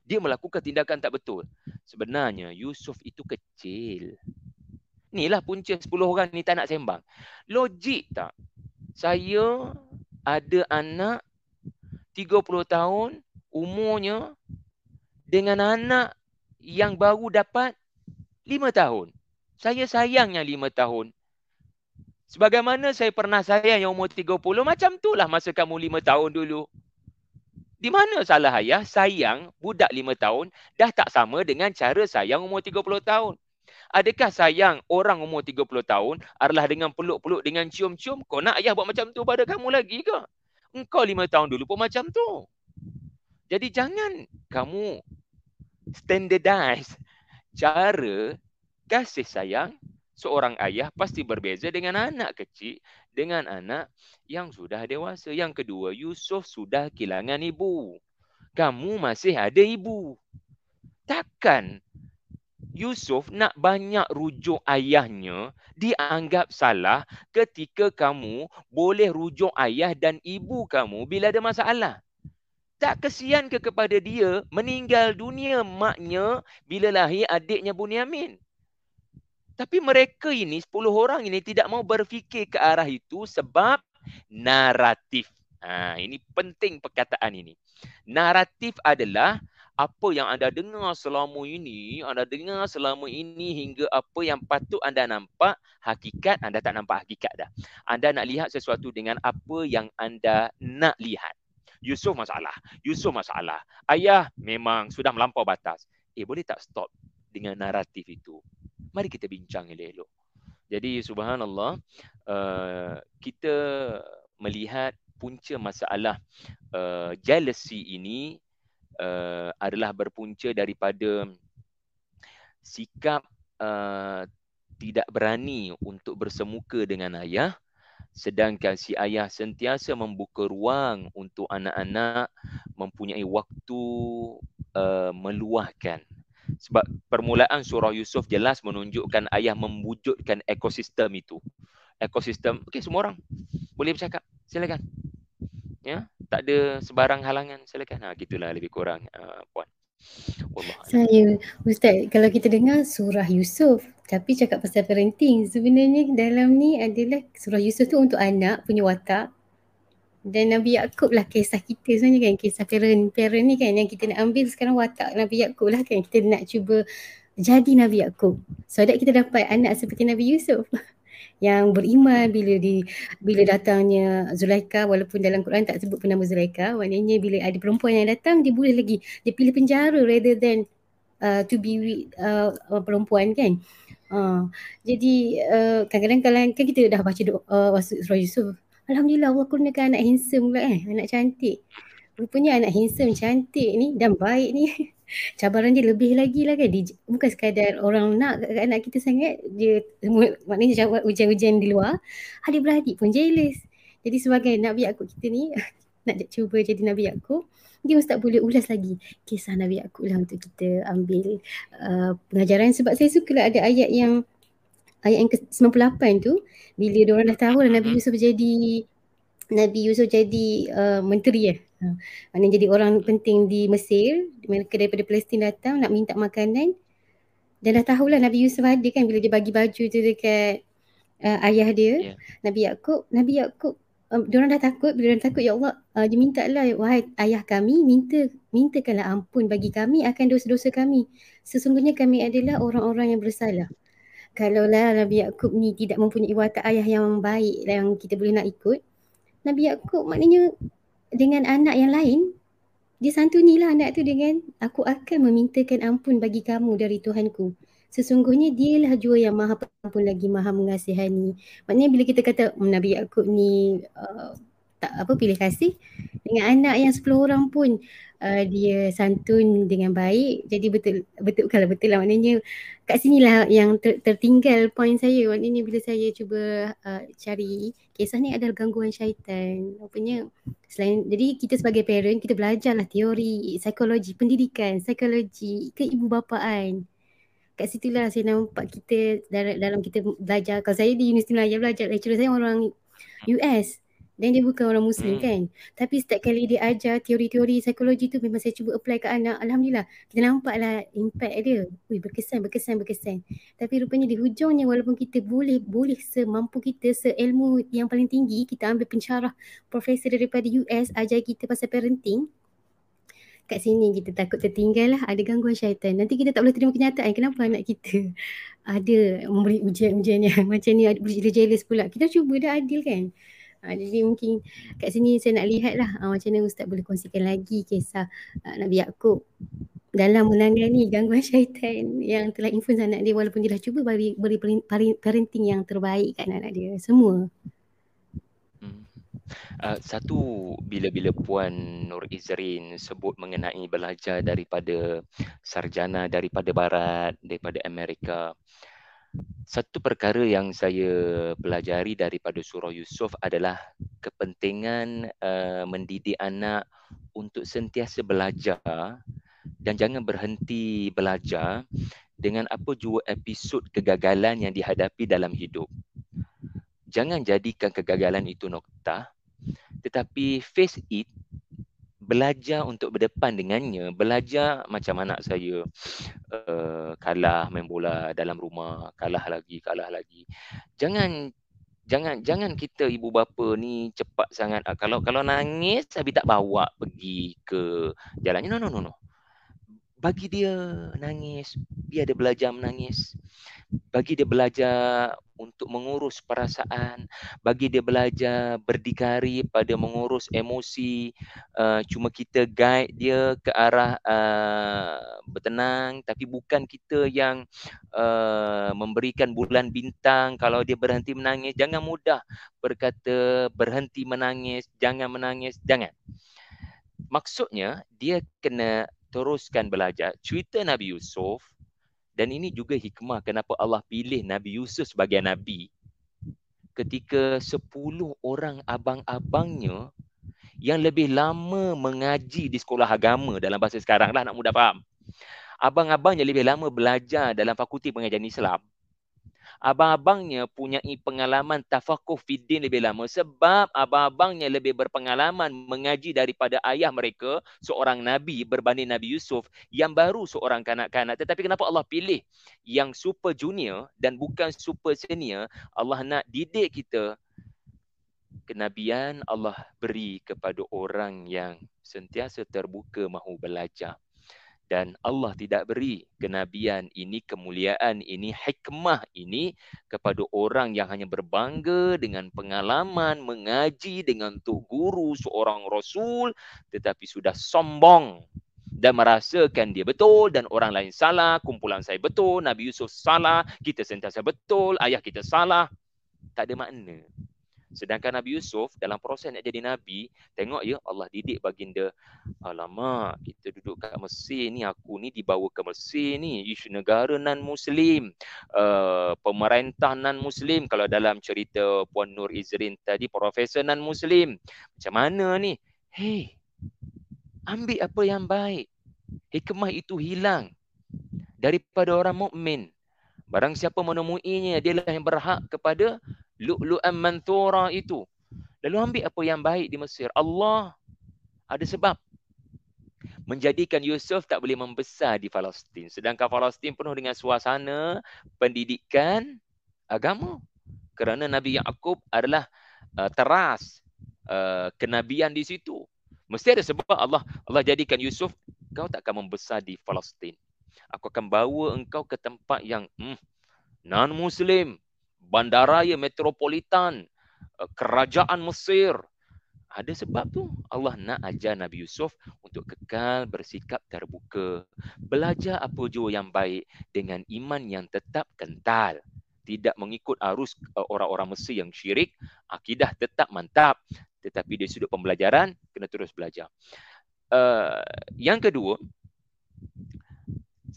Dia melakukan tindakan tak betul. Sebenarnya Yusuf itu kecil. Inilah punca 10 orang ni tak nak sembang. Logik tak? Saya ada anak 30 tahun umurnya dengan anak yang baru dapat 5 tahun. Saya sayangnya 5 tahun. Sebagaimana saya pernah sayang yang umur 30, macam tu lah masa kamu 5 tahun dulu. Di mana salah ayah sayang budak 5 tahun dah tak sama dengan cara sayang umur 30 tahun. Adakah sayang orang umur 30 tahun adalah dengan peluk-peluk, dengan cium-cium? Kau nak ayah buat macam tu pada kamu lagi ke? Engkau 5 tahun dulu pun macam tu. Jadi jangan kamu standardize cara kasih sayang seorang ayah pasti berbeza dengan anak kecil dengan anak yang sudah dewasa. Yang kedua, Yusuf sudah kehilangan ibu. Kamu masih ada ibu. Takkan Yusuf nak banyak rujuk ayahnya dianggap salah ketika kamu boleh rujuk ayah dan ibu kamu bila ada masalah. Tak kesian ke kepada dia meninggal dunia maknya bila lahir adiknya Bunyamin. Tapi mereka ini, 10 orang ini tidak mau berfikir ke arah itu sebab naratif. Ha, ini penting perkataan ini. Naratif adalah apa yang anda dengar selama ini, anda dengar selama ini hingga apa yang patut anda nampak, hakikat anda tak nampak hakikat dah. Anda nak lihat sesuatu dengan apa yang anda nak lihat. Yusuf masalah. Yusuf masalah. Ayah memang sudah melampau batas. Eh boleh tak stop dengan naratif itu? Mari kita bincang elok-elok. Jadi subhanallah, uh, kita melihat punca masalah uh, jealousy ini uh, adalah berpunca daripada sikap uh, tidak berani untuk bersemuka dengan ayah sedangkan si ayah sentiasa membuka ruang untuk anak-anak mempunyai waktu uh, meluahkan. Sebab permulaan surah Yusuf jelas menunjukkan ayah mewujudkan ekosistem itu. Ekosistem okey semua orang boleh bercakap silakan ya tak ada sebarang halangan silakan. Ha gitulah lebih kurang uh, puan. Saya Ustaz kalau kita dengar surah Yusuf tapi cakap pasal parenting sebenarnya dalam ni adalah surah Yusuf tu untuk anak punya watak. Dan Nabi Yaakob lah kisah kita sebenarnya kan kisah parent parent ni kan yang kita nak ambil sekarang watak Nabi Yaakob lah kan. Kita nak cuba jadi Nabi Yaakob. So that kita dapat anak seperti Nabi Yusuf yang beriman bila di bila datangnya Zulaika walaupun dalam Quran tak sebut pun nama Zulaika maknanya bila ada perempuan yang datang dia boleh lagi dia pilih penjara rather than uh, to be with uh, perempuan kan? Uh, jadi uh, kadang-kadang kalau kan kita dah baca doa uh, surah Yusuf Alhamdulillah Allah kurniakan anak handsome pula eh anak cantik. Rupanya anak handsome cantik ni dan baik ni cabaran dia lebih lagi lah kan. Dia, bukan sekadar orang nak anak kita sangat. Dia maknanya jawab ujian-ujian di luar. Adik-beradik pun jealous. Jadi sebagai Nabi Yaakob kita ni nak cuba jadi Nabi Yaakob. Dia ustaz boleh ulas lagi kisah Nabi Yaakob lah untuk kita ambil uh, pengajaran. Sebab saya suka lah ada ayat yang ayat yang ke-98 tu. Bila diorang dah tahu lah Nabi Yusuf jadi Nabi Yusuf jadi uh, menteri ya. Ha. Maknanya jadi orang penting di Mesir, mereka daripada Palestin datang nak minta makanan. Dan dah tahulah Nabi Yusuf ada kan bila dia bagi baju tu dekat uh, ayah dia, yeah. Nabi Yaakob. Nabi Yaakob, um, dia orang dah takut, bila dia takut, ya Allah, uh, dia minta lah, wahai ayah kami, minta mintakanlah ampun bagi kami akan dosa-dosa kami. Sesungguhnya kami adalah orang-orang yang bersalah. Kalaulah Nabi Yaakob ni tidak mempunyai watak ayah yang baik yang kita boleh nak ikut, Nabi Yaakob maknanya dengan anak yang lain dia santunilah anak tu dengan aku akan memintakan ampun bagi kamu dari Tuhanku. Sesungguhnya dialah jua yang maha pengampun lagi maha mengasihani. Maknanya bila kita kata hmm, Nabi Yaakob ni uh, tak apa pilih kasih dengan anak yang 10 orang pun uh, dia santun dengan baik. Jadi betul betul kalau betul lah maknanya kat sinilah yang ter, tertinggal poin saya. Maknanya bila saya cuba uh, cari kisah ni adalah gangguan syaitan. Rupanya selain jadi kita sebagai parent kita belajarlah teori psikologi pendidikan, psikologi keibubapaan. Kat situlah saya nampak kita dalam kita belajar. Kalau saya di Universiti Melayu belajar lecturer saya orang US. Dan dia bukan orang Muslim hmm. kan. Tapi setiap kali dia ajar teori-teori psikologi tu memang saya cuba apply ke anak. Alhamdulillah kita nampaklah impact dia. Ui, berkesan, berkesan, berkesan. Tapi rupanya di hujungnya walaupun kita boleh boleh semampu kita seilmu yang paling tinggi. Kita ambil pencarah profesor daripada US ajar kita pasal parenting. Kat sini kita takut tertinggal lah ada gangguan syaitan. Nanti kita tak boleh terima kenyataan kenapa anak kita ada memberi ujian-ujian yang macam ni. Dia jealous pula. Kita cuba dah adil kan. Ha, jadi mungkin kat sini saya nak lihat lah ha, macam mana Ustaz boleh kongsikan lagi kisah uh, Nabi Yaakob dalam menangani gangguan syaitan yang telah influence anak dia walaupun dia dah cuba beri, beri parenting yang terbaik kat anak dia semua. Hmm. Uh, satu bila-bila Puan Nur Izrin sebut mengenai belajar daripada sarjana daripada Barat, daripada Amerika satu perkara yang saya pelajari daripada surah Yusuf adalah kepentingan uh, mendidik anak untuk sentiasa belajar dan jangan berhenti belajar dengan apa jua episod kegagalan yang dihadapi dalam hidup. Jangan jadikan kegagalan itu noktah tetapi face it belajar untuk berdepan dengannya, belajar macam anak saya uh, kalah main bola dalam rumah, kalah lagi, kalah lagi. Jangan jangan jangan kita ibu bapa ni cepat sangat uh, kalau kalau nangis habis tak bawa pergi ke jalannya. No no no no. Bagi dia nangis, dia ada belajar menangis. Bagi dia belajar untuk mengurus perasaan, bagi dia belajar berdikari pada mengurus emosi, uh, cuma kita guide dia ke arah uh, bertenang. Tapi bukan kita yang uh, memberikan bulan bintang kalau dia berhenti menangis, jangan mudah berkata berhenti menangis, jangan menangis, jangan. Maksudnya dia kena teruskan belajar. Cerita Nabi Yusuf Dan ini juga hikmah kenapa Allah pilih Nabi Yusuf sebagai Nabi. Ketika sepuluh orang abang-abangnya yang lebih lama mengaji di sekolah agama dalam bahasa sekarang lah nak mudah faham. Abang-abangnya lebih lama belajar dalam fakulti pengajian Islam abang-abangnya punya pengalaman tafakuh fiddin lebih lama sebab abang-abangnya lebih berpengalaman mengaji daripada ayah mereka seorang nabi berbanding Nabi Yusuf yang baru seorang kanak-kanak. Tetapi kenapa Allah pilih yang super junior dan bukan super senior? Allah nak didik kita kenabian Allah beri kepada orang yang sentiasa terbuka mahu belajar dan Allah tidak beri kenabian ini kemuliaan ini hikmah ini kepada orang yang hanya berbangga dengan pengalaman mengaji dengan tok guru seorang rasul tetapi sudah sombong dan merasakan dia betul dan orang lain salah kumpulan saya betul Nabi Yusuf salah kita sentiasa betul ayah kita salah. Tak ada makna Sedangkan Nabi Yusuf dalam proses nak jadi Nabi, tengok ya Allah didik baginda. Alamak, kita duduk kat Mesir ni, aku ni dibawa ke Mesir ni. Isu negara non-Muslim. Uh, pemerintah non-Muslim. Kalau dalam cerita Puan Nur Izrin tadi, profesor non-Muslim. Macam mana ni? Hei, ambil apa yang baik. Hikmah itu hilang daripada orang mukmin. Barang siapa menemuinya, dialah yang berhak kepada lu'lu'an manthura itu. Lalu ambil apa yang baik di Mesir. Allah ada sebab menjadikan Yusuf tak boleh membesar di Palestin. Sedangkan Palestin penuh dengan suasana pendidikan agama. Kerana Nabi Yaakob adalah uh, teras uh, kenabian di situ. Mesti ada sebab Allah Allah jadikan Yusuf kau tak akan membesar di Palestin. Aku akan bawa engkau ke tempat yang hmm, non-Muslim, bandaraya metropolitan, eh, kerajaan Mesir. Ada sebab tu Allah nak ajar Nabi Yusuf untuk kekal bersikap terbuka. Belajar apa jua yang baik dengan iman yang tetap kental. Tidak mengikut arus eh, orang-orang Mesir yang syirik. Akidah tetap mantap. Tetapi dari sudut pembelajaran, kena terus belajar. Uh, yang kedua,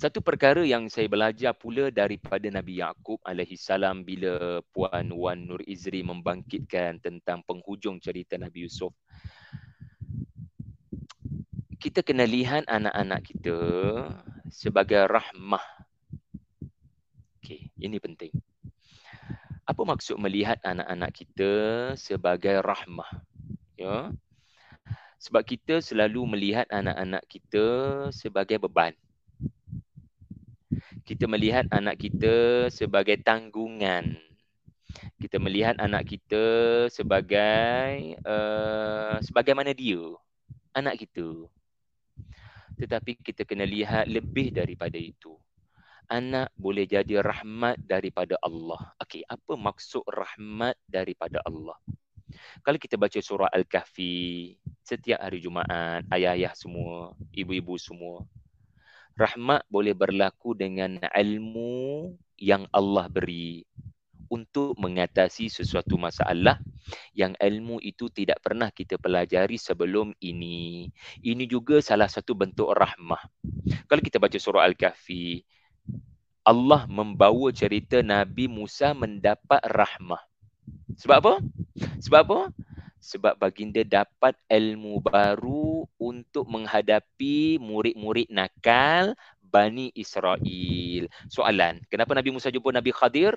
satu perkara yang saya belajar pula daripada Nabi Yaakob alaihi salam bila Puan Wan Nur Izri membangkitkan tentang penghujung cerita Nabi Yusuf. Kita kena lihat anak-anak kita sebagai rahmah. Okey, ini penting. Apa maksud melihat anak-anak kita sebagai rahmah? Ya. Sebab kita selalu melihat anak-anak kita sebagai beban kita melihat anak kita sebagai tanggungan. Kita melihat anak kita sebagai uh, sebagaimana dia, anak kita. Tetapi kita kena lihat lebih daripada itu. Anak boleh jadi rahmat daripada Allah. Okey, apa maksud rahmat daripada Allah? Kalau kita baca surah Al-Kahfi setiap hari Jumaat, ayah-ayah semua, ibu-ibu semua, rahmat boleh berlaku dengan ilmu yang Allah beri untuk mengatasi sesuatu masalah yang ilmu itu tidak pernah kita pelajari sebelum ini. Ini juga salah satu bentuk rahmah. Kalau kita baca surah Al-Kahfi, Allah membawa cerita Nabi Musa mendapat rahmah. Sebab apa? Sebab apa? Sebab baginda dapat ilmu baru untuk menghadapi murid-murid nakal Bani Israel. Soalan, kenapa Nabi Musa jumpa Nabi Khadir?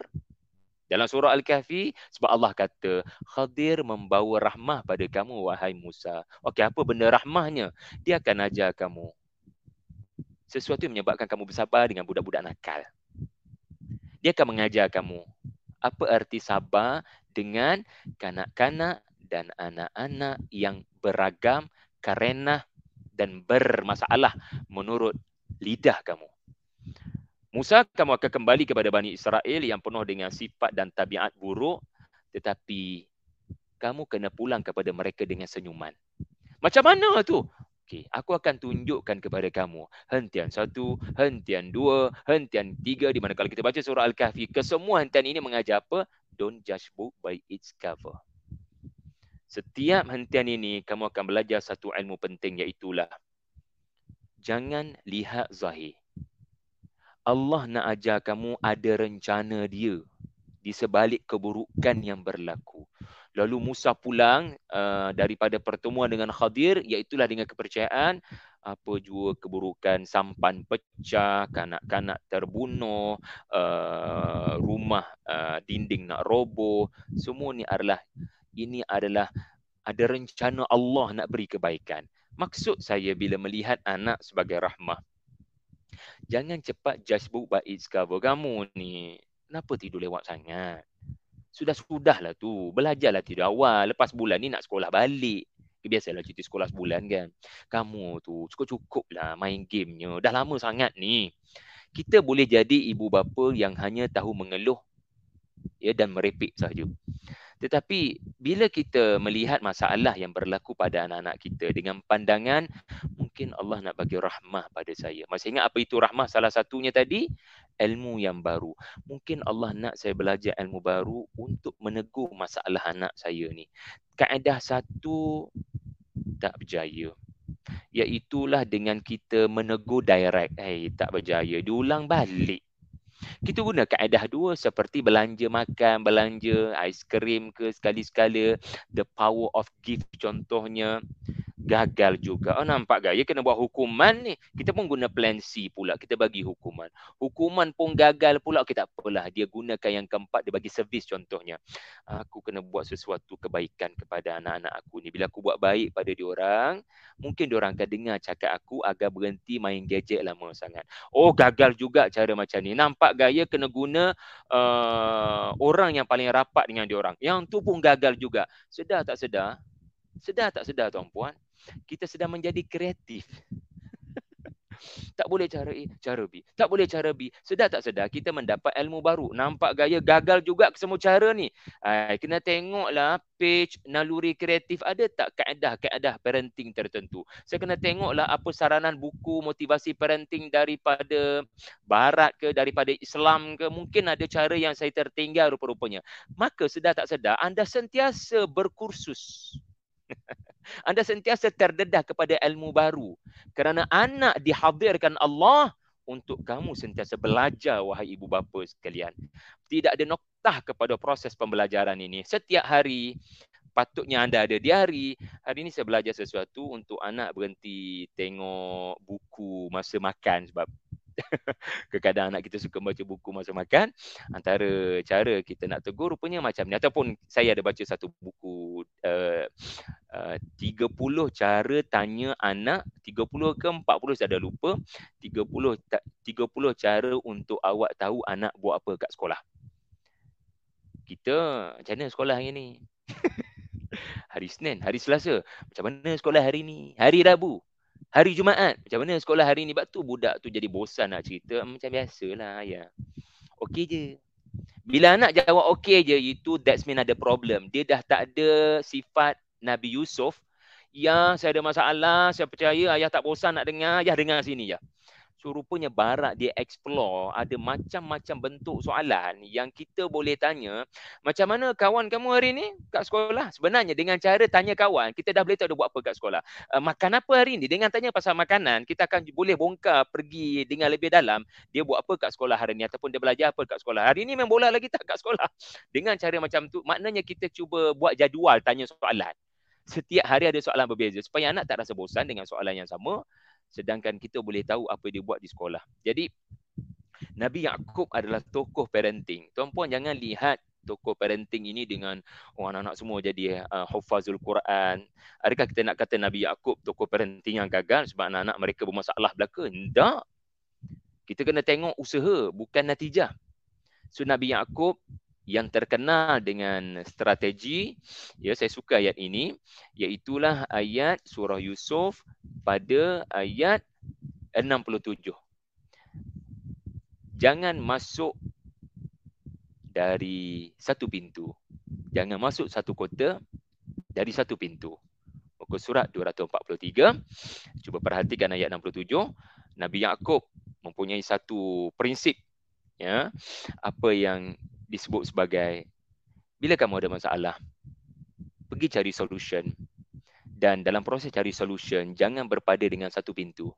Dalam surah Al-Kahfi, sebab Allah kata, Khadir membawa rahmah pada kamu, wahai Musa. Okey, apa benda rahmahnya? Dia akan ajar kamu. Sesuatu yang menyebabkan kamu bersabar dengan budak-budak nakal. Dia akan mengajar kamu apa arti sabar dengan kanak-kanak dan anak-anak yang beragam karena dan bermasalah menurut lidah kamu. Musa kamu akan kembali kepada Bani Israel yang penuh dengan sifat dan tabiat buruk tetapi kamu kena pulang kepada mereka dengan senyuman. Macam mana tu? Okey, aku akan tunjukkan kepada kamu hentian satu, hentian dua, hentian tiga di mana kalau kita baca surah Al-Kahfi, kesemua hentian ini mengajar apa? Don't judge book by its cover. Setiap hentian ini kamu akan belajar satu ilmu penting iaitu jangan lihat zahir. Allah nak ajar kamu ada rencana dia di sebalik keburukan yang berlaku. Lalu Musa pulang uh, daripada pertemuan dengan Khadir iaitulah dengan kepercayaan apa jua keburukan sampan pecah, kanak-kanak terbunuh, uh, rumah uh, dinding nak roboh, semua ni adalah ini adalah ada rencana Allah nak beri kebaikan. Maksud saya bila melihat anak sebagai rahmah. Jangan cepat judge book by its cover. Kamu ni kenapa tidur lewat sangat? Sudah-sudahlah tu. Belajarlah tidur awal. Lepas bulan ni nak sekolah balik. Biasalah cuti sekolah sebulan kan. Kamu tu cukup-cukup lah main gamenya. Dah lama sangat ni. Kita boleh jadi ibu bapa yang hanya tahu mengeluh ya dan merepek saja. Tetapi bila kita melihat masalah yang berlaku pada anak-anak kita dengan pandangan mungkin Allah nak bagi rahmah pada saya. Masih ingat apa itu rahmah? Salah satunya tadi ilmu yang baru. Mungkin Allah nak saya belajar ilmu baru untuk menegur masalah anak saya ni. Kaedah satu tak berjaya. Iaitulah dengan kita menegur direct. Eh, hey, tak berjaya. Diulang balik. Kita guna kaedah dua seperti belanja makan, belanja aiskrim ke sekali-sekala. The power of gift contohnya gagal juga. Oh nampak gaya kena buat hukuman ni. Kita pun guna plan C pula. Kita bagi hukuman. Hukuman pun gagal pula. Kita okay, apalah. Dia gunakan yang keempat. Dia bagi servis contohnya. Aku kena buat sesuatu kebaikan kepada anak-anak aku ni. Bila aku buat baik pada diorang, mungkin diorang akan dengar cakap aku agar berhenti main gadget lama sangat. Oh gagal juga cara macam ni. Nampak gaya kena guna uh, orang yang paling rapat dengan diorang. Yang tu pun gagal juga. Sedar tak sedar? Sedar tak sedar tuan puan? Kita sedang menjadi kreatif. tak boleh cara A, cara B. Tak boleh cara B. Sedar tak sedar kita mendapat ilmu baru. Nampak gaya gagal juga semua cara ni. Ay, kena tengoklah page naluri kreatif ada tak kaedah-kaedah parenting tertentu. Saya kena tengoklah apa saranan buku motivasi parenting daripada barat ke daripada Islam ke. Mungkin ada cara yang saya tertinggal rupa-rupanya. Maka sedar tak sedar anda sentiasa berkursus. Anda sentiasa terdedah kepada ilmu baru. Kerana anak dihadirkan Allah untuk kamu sentiasa belajar wahai ibu bapa sekalian. Tidak ada noktah kepada proses pembelajaran ini. Setiap hari patutnya anda ada diari. Hari ini saya belajar sesuatu untuk anak berhenti tengok buku masa makan sebab Kadang-kadang anak kita suka baca buku masa makan. Antara cara kita nak tegur rupanya macam ni. Ataupun saya ada baca satu buku uh, uh, 30 cara tanya anak. 30 ke 40 saya dah lupa. 30, 30 cara untuk awak tahu anak buat apa kat sekolah. Kita macam mana sekolah hari ni? hari Senin, hari Selasa. Macam mana sekolah hari ni? Hari Rabu hari Jumaat. Macam mana sekolah hari ni? Sebab tu budak tu jadi bosan nak cerita. Macam biasalah ya. Okey je. Bila anak jawab okey je itu that's mean ada problem. Dia dah tak ada sifat Nabi Yusuf. Yang saya ada masalah saya percaya ayah tak bosan nak dengar ayah dengar sini ya So rupanya barat dia explore ada macam-macam bentuk soalan yang kita boleh tanya macam mana kawan kamu hari ni kat sekolah? Sebenarnya dengan cara tanya kawan kita dah boleh tahu dia buat apa kat sekolah. Uh, makan apa hari ni? Dengan tanya pasal makanan kita akan boleh bongkar pergi dengan lebih dalam dia buat apa kat sekolah hari ni ataupun dia belajar apa kat sekolah. Hari ni main bola lagi tak kat sekolah. Dengan cara macam tu maknanya kita cuba buat jadual tanya soalan. Setiap hari ada soalan berbeza supaya anak tak rasa bosan dengan soalan yang sama sedangkan kita boleh tahu apa dia buat di sekolah. Jadi Nabi Yaakob adalah tokoh parenting. Tuan-puan jangan lihat tokoh parenting ini dengan oh, anak-anak semua jadi uh, hafazul Quran. Adakah kita nak kata Nabi Yaakob tokoh parenting yang gagal sebab anak-anak mereka bermasalah belaka? Tidak. Kita kena tengok usaha bukan natijah. So Nabi Yaakob yang terkenal dengan strategi ya saya suka ayat ini iaitu ayat surah Yusuf pada ayat 67 jangan masuk dari satu pintu. Jangan masuk satu kota dari satu pintu. Muka surat 243 cuba perhatikan ayat 67 Nabi Yakub mempunyai satu prinsip ya apa yang disebut sebagai bila kamu ada masalah pergi cari solution dan dalam proses cari solution jangan berpada dengan satu pintu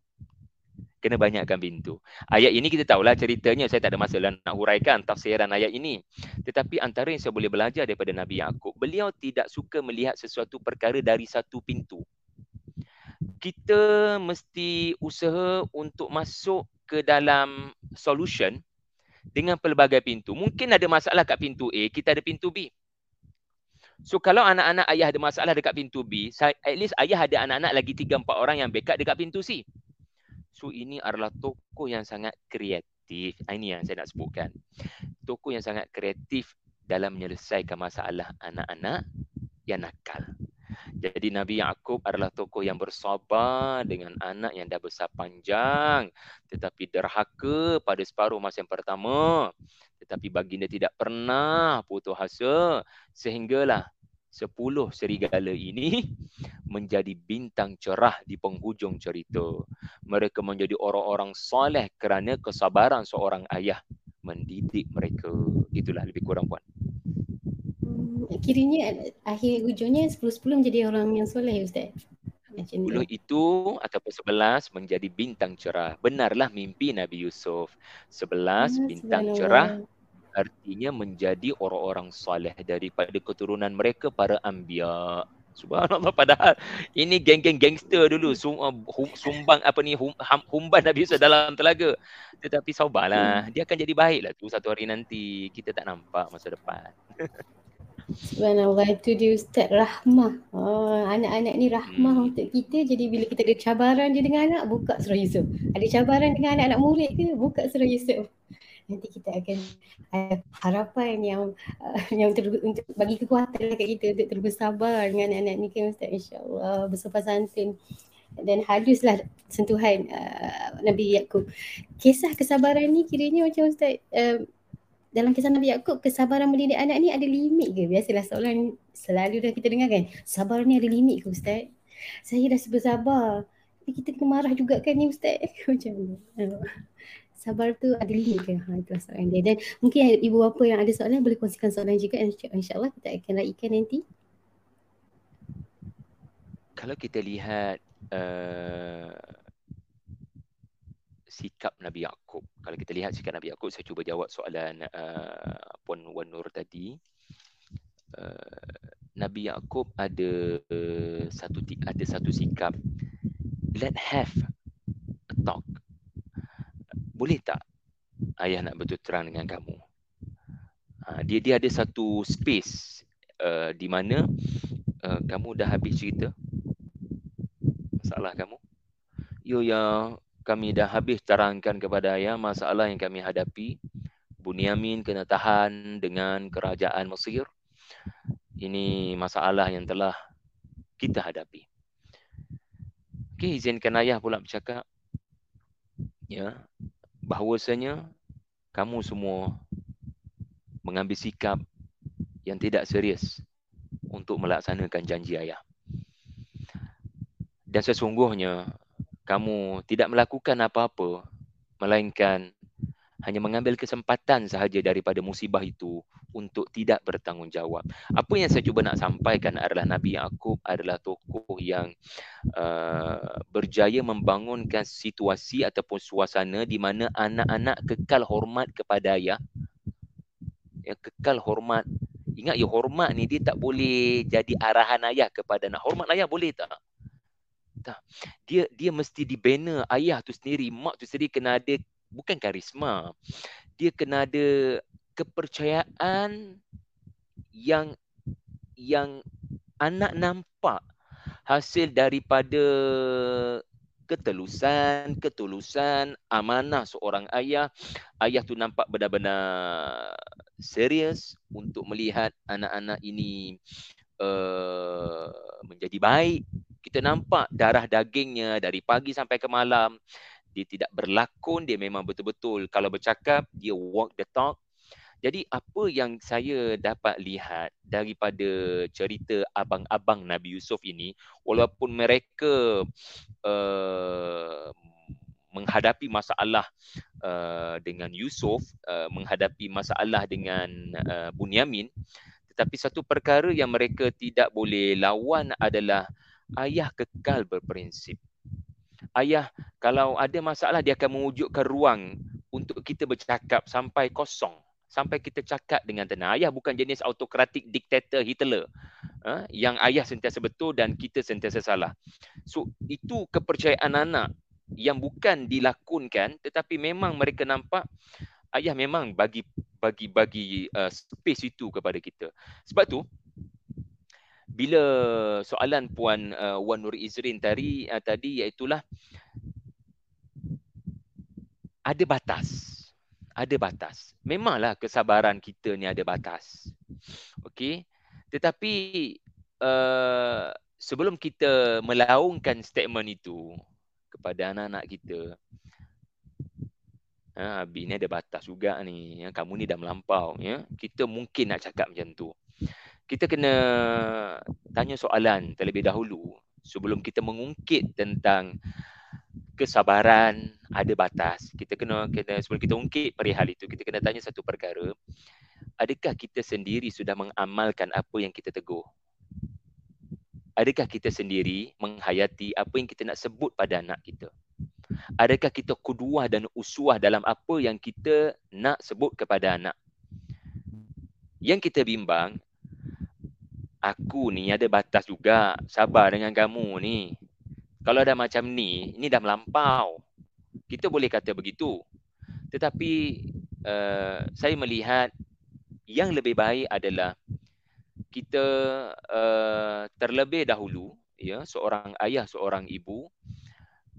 kena banyakkan pintu. Ayat ini kita tahulah ceritanya, saya tak ada masalah nak huraikan tafsiran ayat ini. Tetapi antara yang saya boleh belajar daripada Nabi Yaakob, beliau tidak suka melihat sesuatu perkara dari satu pintu. Kita mesti usaha untuk masuk ke dalam solution dengan pelbagai pintu. Mungkin ada masalah kat pintu A, kita ada pintu B. So kalau anak-anak ayah ada masalah dekat pintu B, at least ayah ada anak-anak lagi 3 4 orang yang backup dekat pintu C. So ini adalah tokoh yang sangat kreatif. Ah, ini yang saya nak sebutkan. Tokoh yang sangat kreatif dalam menyelesaikan masalah anak-anak yang nakal. Jadi Nabi Yaakob adalah tokoh yang bersabar dengan anak yang dah besar panjang tetapi derhaka pada separuh masa yang pertama. Tetapi baginda tidak pernah putus asa sehinggalah sepuluh serigala ini menjadi bintang cerah di penghujung cerita. Mereka menjadi orang-orang soleh kerana kesabaran seorang ayah mendidik mereka. Itulah lebih kurang puan. Hmm, kiranya akhir hujungnya sepuluh-sepuluh menjadi orang yang soleh Ustaz. Sepuluh itu ataupun sebelas menjadi bintang cerah. Benarlah mimpi Nabi Yusuf. Sebelas ah, bintang cerah artinya menjadi orang-orang soleh daripada keturunan mereka para anbiya. Subhanallah padahal ini geng-geng gangster dulu uh, sumbang apa ni hum, humban Nabi Yusuf dalam telaga. Tetapi sabarlah, dia akan jadi baiklah tu satu hari nanti. Kita tak nampak masa depan. Subhanallah itu dia Ustaz Rahmah. Oh, anak-anak ni rahmah hmm. untuk kita. Jadi bila kita ada cabaran je dengan anak, buka surah Yusuf. Ada cabaran dengan anak-anak murid ke, buka surah Yusuf nanti kita akan uh, harapan yang uh, yang ter, untuk bagi kekuatan dekat kita untuk terus sabar dengan anak-anak ni kan Ustaz insyaAllah bersopan santun dan haluslah sentuhan uh, Nabi Yaakob. Kisah kesabaran ni kiranya macam Ustaz uh, dalam kisah Nabi Yaakob kesabaran mendidik anak ni ada limit ke? Biasalah soalan selalu dah kita dengar kan. Sabar ni ada limit ke Ustaz? Saya dah sabar. Tapi kita kena marah juga kan ni Ustaz? macam ni sabar tu ada limit ke? Ha, itu soalan dia. Dan mungkin ibu bapa yang ada soalan boleh kongsikan soalan juga insyaAllah kita akan raikan nanti. Kalau kita lihat uh, sikap Nabi Yaakob. Kalau kita lihat sikap Nabi Yaakob, saya cuba jawab soalan uh, Puan Wan Nur tadi. Uh, Nabi Yaakob ada uh, satu ada satu sikap. Let have a talk. Boleh tak ayah nak betul terang dengan kamu? Ha, dia dia ada satu space uh, di mana uh, kamu dah habis cerita? Masalah kamu? Yo ya kami dah habis terangkan kepada ayah masalah yang kami hadapi Bunyamin kena tahan dengan kerajaan Mesir ini masalah yang telah kita hadapi Okey, izinkan ayah pula bercakap. Ya, bahawasanya kamu semua mengambil sikap yang tidak serius untuk melaksanakan janji ayah. Dan sesungguhnya kamu tidak melakukan apa-apa melainkan hanya mengambil kesempatan sahaja daripada musibah itu untuk tidak bertanggungjawab. Apa yang saya cuba nak sampaikan adalah Nabi Yaakob adalah tokoh yang uh, berjaya membangunkan situasi ataupun suasana di mana anak-anak kekal hormat kepada ayah. Ya, kekal hormat. Ingat ya hormat ni dia tak boleh jadi arahan ayah kepada anak. Hormat ayah boleh tak? Tak. Dia dia mesti dibina ayah tu sendiri, mak tu sendiri kena ada bukan karisma. Dia kena ada kepercayaan yang yang anak nampak hasil daripada ketelusan, ketulusan, amanah seorang ayah. Ayah tu nampak benar-benar serius untuk melihat anak-anak ini uh, menjadi baik. Kita nampak darah dagingnya dari pagi sampai ke malam dia tidak berlakon dia memang betul-betul kalau bercakap dia walk the talk. Jadi apa yang saya dapat lihat daripada cerita abang-abang Nabi Yusuf ini walaupun mereka uh, menghadapi masalah uh, dengan Yusuf uh, menghadapi masalah dengan uh, Bunyamin tetapi satu perkara yang mereka tidak boleh lawan adalah ayah kekal berprinsip ayah kalau ada masalah dia akan mewujudkan ruang untuk kita bercakap sampai kosong sampai kita cakap dengan tenang. Ayah bukan jenis autokratik diktator Hitler. Ha? yang ayah sentiasa betul dan kita sentiasa salah. So itu kepercayaan anak yang bukan dilakonkan tetapi memang mereka nampak ayah memang bagi bagi bagi uh, space itu kepada kita. Sebab tu bila soalan puan uh, Wan Nur Izrin tadi uh, tadi iaitu ada batas ada batas. Memanglah kesabaran kita ni ada batas. Okey. Tetapi uh, sebelum kita melaungkan statement itu kepada anak-anak kita, ha, Abi ni ada batas juga ni. Ya, kamu ni dah melampau. Ya. Kita mungkin nak cakap macam tu. Kita kena tanya soalan terlebih dahulu sebelum kita mengungkit tentang kesabaran ada batas. Kita kena kena sebelum kita ungkit perihal itu, kita kena tanya satu perkara. Adakah kita sendiri sudah mengamalkan apa yang kita tegur? Adakah kita sendiri menghayati apa yang kita nak sebut pada anak kita? Adakah kita kuduah dan uswah dalam apa yang kita nak sebut kepada anak? Yang kita bimbang, aku ni ada batas juga. Sabar dengan kamu ni. Kalau dah macam ni, ini dah melampau. Kita boleh kata begitu. Tetapi uh, saya melihat yang lebih baik adalah kita uh, terlebih dahulu ya seorang ayah seorang ibu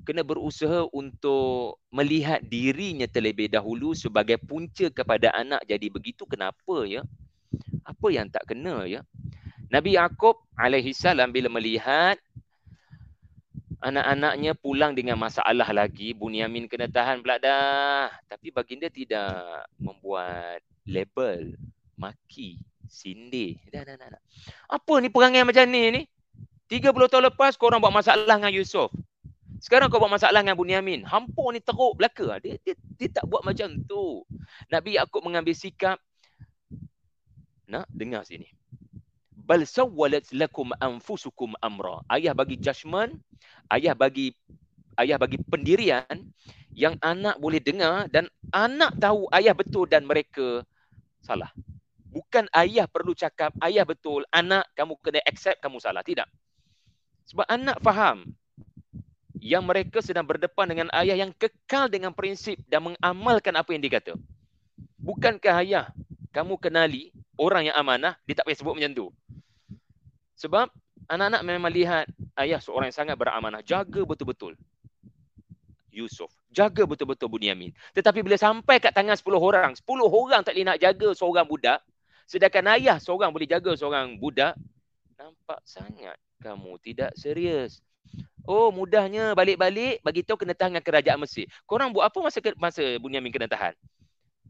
kena berusaha untuk melihat dirinya terlebih dahulu sebagai punca kepada anak jadi begitu kenapa ya apa yang tak kena ya Nabi Yaakob alaihi salam bila melihat anak-anaknya pulang dengan masalah lagi. Bunyamin kena tahan pula dah. Tapi baginda tidak membuat label, maki, sindir. Dah, dah, dah, dah. Apa ni perangai macam ni ni? 30 tahun lepas korang buat masalah dengan Yusuf. Sekarang kau buat masalah dengan Bunyamin. Hampa ni teruk belaka. Dia, dia, dia tak buat macam tu. Nabi Yaakob mengambil sikap. Nak dengar sini bal sawwalat lakum anfusukum amra. Ayah bagi judgement ayah bagi ayah bagi pendirian yang anak boleh dengar dan anak tahu ayah betul dan mereka salah. Bukan ayah perlu cakap ayah betul anak kamu kena accept kamu salah. Tidak. Sebab anak faham yang mereka sedang berdepan dengan ayah yang kekal dengan prinsip dan mengamalkan apa yang dikata bukankah ayah kamu kenali orang yang amanah? Dia tak payah sebut macam tu sebab anak-anak memang lihat ayah seorang yang sangat beramanah. Jaga betul-betul. Yusuf. Jaga betul-betul Bunyamin. Tetapi bila sampai kat tangan 10 orang, 10 orang tak boleh nak jaga seorang budak, sedangkan ayah seorang boleh jaga seorang budak, nampak sangat kamu tidak serius. Oh mudahnya balik-balik bagi tahu kena tahan kerajaan Mesir. Korang buat apa masa masa Bunyamin kena tahan?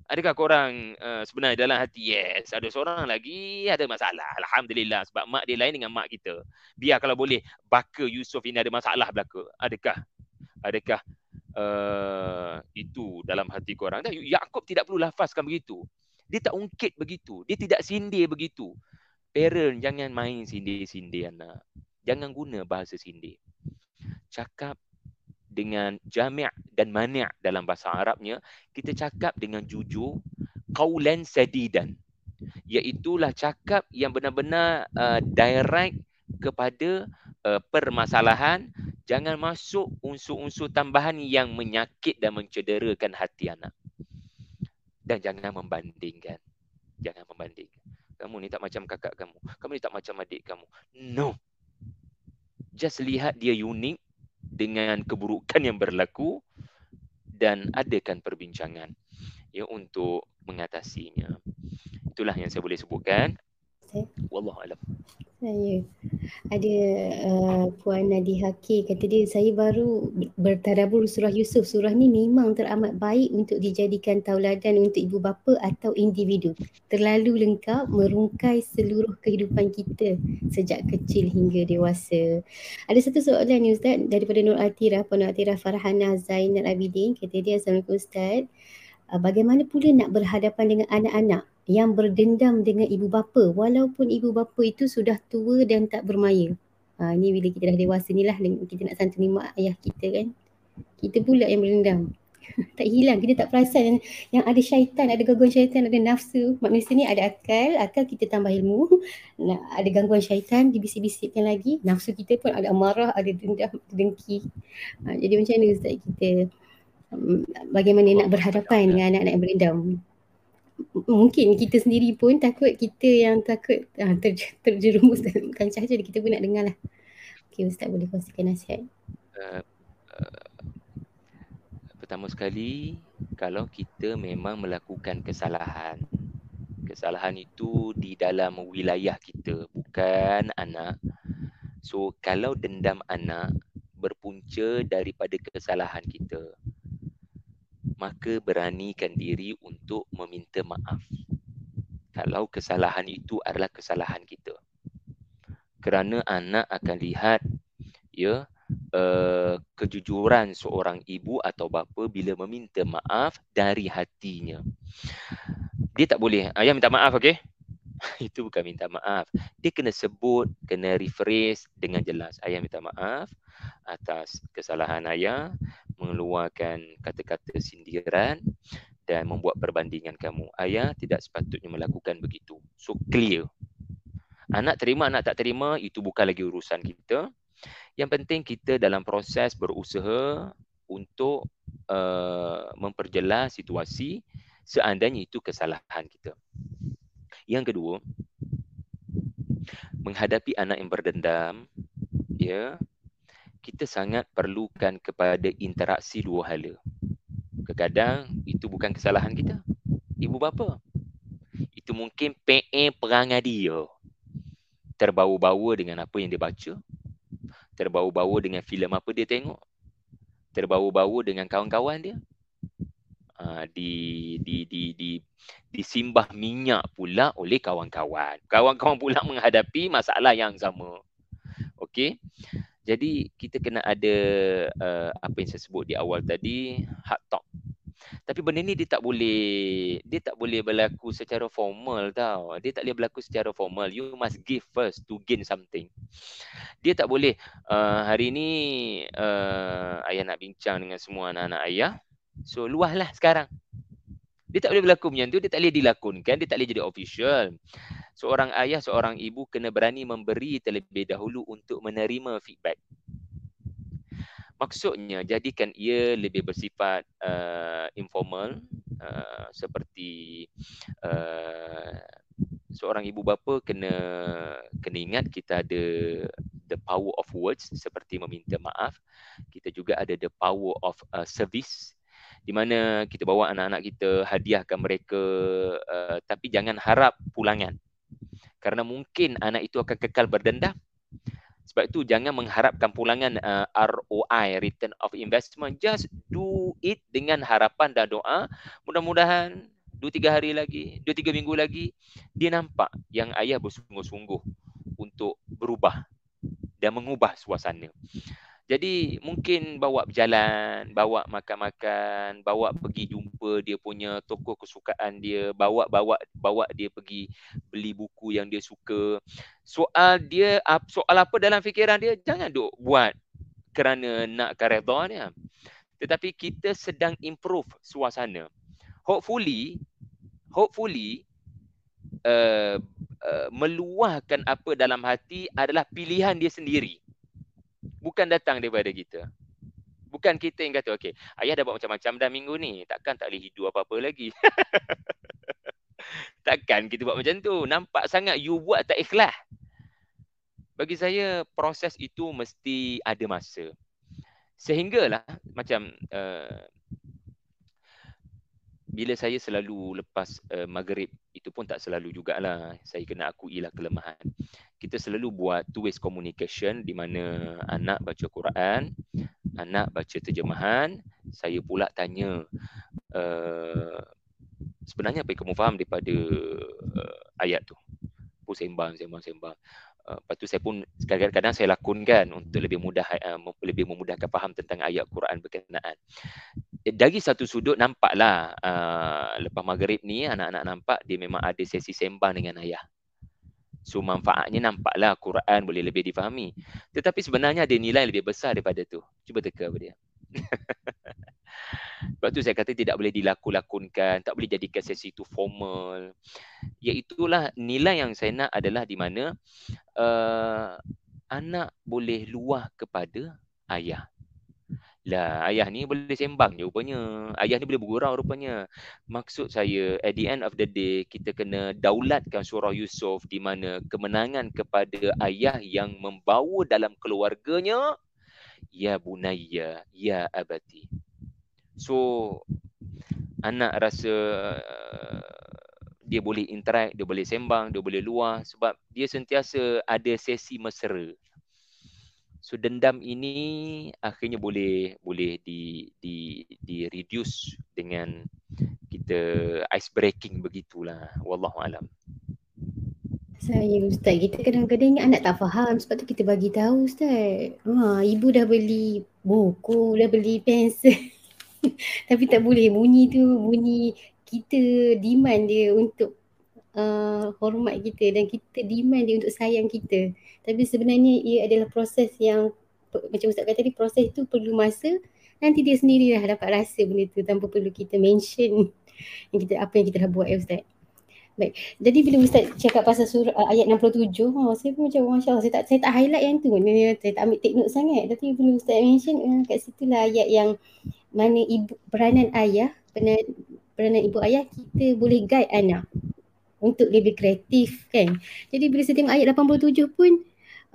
Adakah korang uh, sebenarnya dalam hati yes ada seorang lagi ada masalah alhamdulillah sebab mak dia lain dengan mak kita. Biar kalau boleh baka Yusuf ini ada masalah belaka. Adakah adakah uh, itu dalam hati korang? Dan Yakub tidak perlu lafazkan begitu. Dia tak ungkit begitu. Dia tidak sindir begitu. Parent jangan main sindir-sindir anak. Jangan guna bahasa sindir. Cakap dengan jami' dan mani' dalam bahasa Arabnya, kita cakap dengan jujur, qaulan sadidan. Iaitulah cakap yang benar-benar uh, direct kepada uh, permasalahan, jangan masuk unsur-unsur tambahan yang menyakit dan mencederakan hati anak. Dan jangan membandingkan. Jangan membandingkan. Kamu ni tak macam kakak kamu. Kamu ni tak macam adik kamu. No. Just lihat dia unik dengan keburukan yang berlaku dan adakan perbincangan ya untuk mengatasinya. Itulah yang saya boleh sebutkan. Wallahu alam. Saya ada uh, Puan Nadi Haki kata dia saya baru bertadabur surah Yusuf. Surah ni memang teramat baik untuk dijadikan tauladan untuk ibu bapa atau individu. Terlalu lengkap merungkai seluruh kehidupan kita sejak kecil hingga dewasa. Ada satu soalan ni Ustaz daripada Nur Atira, Puan Nur Atira Farhana Zainal Abidin. Kata dia, Assalamualaikum Ustaz. Uh, bagaimana pula nak berhadapan dengan anak-anak yang berdendam dengan ibu bapa. Walaupun ibu bapa itu sudah tua dan tak bermaya. Ha, ni bila kita dah dewasa ni lah kita nak santuni mak ayah kita kan. kita pula yang berendam tak hilang kita tak perasan yang ada syaitan ada gangguan syaitan ada nafsu. Manusia ni ada akal akal kita tambah ilmu. Nah, ada gangguan syaitan dibisik-bisikkan lagi. Nafsu kita pun ada amarah ada dendam ada dengki. Ha, jadi macam mana ustaz kita um, bagaimana nak berhadapan dengan anak-anak yang berendam mungkin kita sendiri pun takut kita yang takut uh, ter, terjerumus dalam kancah je kita pun nak dengar lah. Okay, ustaz boleh kongsikan nasihat? Uh, uh, pertama sekali kalau kita memang melakukan kesalahan kesalahan itu di dalam wilayah kita bukan anak. So kalau dendam anak berpunca daripada kesalahan kita maka beranikan diri untuk meminta maaf kalau kesalahan itu adalah kesalahan kita kerana anak akan lihat ya uh, kejujuran seorang ibu atau bapa bila meminta maaf dari hatinya. Dia tak boleh, ayah minta maaf okey? Itu bukan minta maaf. Dia kena sebut, kena rephrase dengan jelas. Ayah minta maaf atas kesalahan ayah mengeluarkan kata-kata sindiran dan membuat perbandingan kamu. Ayah tidak sepatutnya melakukan begitu. So clear. Anak terima, anak tak terima, itu bukan lagi urusan kita. Yang penting kita dalam proses berusaha untuk uh, memperjelas situasi seandainya itu kesalahan kita. Yang kedua, menghadapi anak yang berdendam, ya, kita sangat perlukan kepada interaksi dua hala. Kadang-kadang itu bukan kesalahan kita. Ibu bapa. Itu mungkin PA perangai dia. Terbawa-bawa dengan apa yang dia baca terbawa-bawa dengan filem apa dia tengok terbawa-bawa dengan kawan-kawan dia uh, di di di di disimbah minyak pula oleh kawan-kawan. Kawan-kawan pula menghadapi masalah yang sama. Okey jadi kita kena ada uh, apa yang saya sebut di awal tadi hard talk. Tapi benda ni dia tak boleh dia tak boleh berlaku secara formal tau. Dia tak boleh berlaku secara formal. You must give first to gain something. Dia tak boleh uh, hari ni uh, ayah nak bincang dengan semua anak-anak ayah so luahlah sekarang. Dia tak boleh berlaku macam tu dia tak boleh dilakonkan dia tak boleh jadi official. Seorang ayah seorang ibu kena berani memberi terlebih dahulu untuk menerima feedback. Maksudnya jadikan ia lebih bersifat uh, informal uh, seperti uh, seorang ibu bapa kena kena ingat kita ada the power of words seperti meminta maaf. Kita juga ada the power of uh, service di mana kita bawa anak-anak kita hadiahkan mereka uh, tapi jangan harap pulangan. Kerana mungkin anak itu akan kekal berdendam sebab itu jangan mengharapkan pulangan uh, ROI return of investment. Just do it dengan harapan dan doa. Mudah-mudahan 2 3 hari lagi 2 3 minggu lagi dia nampak yang ayah bersungguh-sungguh untuk berubah dan mengubah suasana jadi mungkin bawa berjalan, bawa makan-makan, bawa pergi jumpa dia punya tokoh kesukaan dia, bawa bawa bawa dia pergi beli buku yang dia suka. Soal dia soal apa dalam fikiran dia jangan duk buat kerana nak redha dia. Tetapi kita sedang improve suasana. Hopefully hopefully uh, uh, meluahkan apa dalam hati adalah pilihan dia sendiri bukan datang daripada kita. Bukan kita yang kata, okey, ayah dah buat macam-macam dah minggu ni. Takkan tak boleh hidup apa-apa lagi. Takkan kita buat macam tu. Nampak sangat you buat tak ikhlas. Bagi saya, proses itu mesti ada masa. Sehinggalah macam uh, bila saya selalu lepas uh, maghrib itu pun tak selalu jugalah. Saya kena akuilah kelemahan. Kita selalu buat two ways communication di mana anak baca Quran anak baca terjemahan saya pula tanya uh, sebenarnya apa yang kamu faham daripada uh, ayat tu? Pun sembang sembang sembang uh, lepas tu saya pun kadang-kadang saya lakonkan untuk lebih mudah uh, lebih memudahkan faham tentang ayat Quran berkenaan dari satu sudut nampaklah uh, lepas maghrib ni anak-anak nampak dia memang ada sesi sembang dengan ayah. So manfaatnya nampaklah Quran boleh lebih difahami. Tetapi sebenarnya ada nilai lebih besar daripada tu. Cuba teka apa dia. Sebab tu saya kata tidak boleh dilaku-lakunkan, tak boleh jadikan sesi itu formal. Iaitulah nilai yang saya nak adalah di mana uh, anak boleh luah kepada ayah. Lah ayah ni boleh sembang je rupanya. Ayah ni boleh bergurau rupanya. Maksud saya at the end of the day kita kena daulatkan surah Yusuf di mana kemenangan kepada ayah yang membawa dalam keluarganya ya bunayya ya abati. So anak rasa uh, dia boleh interact, dia boleh sembang, dia boleh luah sebab dia sentiasa ada sesi mesra. So dendam ini akhirnya boleh boleh di di di reduce dengan kita ice breaking begitulah. Wallahu alam. Saya ustaz kita kadang-kadang anak tak faham sebab tu kita bagi tahu ustaz. Ha ibu dah beli buku, dah beli pensel. Tapi tak boleh bunyi tu bunyi kita demand dia untuk uh, hormat kita dan kita demand dia untuk sayang kita. Tapi sebenarnya ia adalah proses yang macam Ustaz kata tadi proses itu perlu masa nanti dia sendiri dah dapat rasa benda tu tanpa perlu kita mention yang kita apa yang kita dah buat ya Ustaz. Baik. Jadi bila Ustaz cakap pasal surah uh, ayat 67, oh, saya pun macam masya-Allah saya tak saya tak highlight yang tu. Saya tak ambil take note sangat. Tapi bila Ustaz mention uh, kat situ lah ayat yang mana ibu peranan ayah, peranan, peranan ibu ayah kita boleh guide anak untuk lebih kreatif kan. Jadi bila saya tengok ayat 87 pun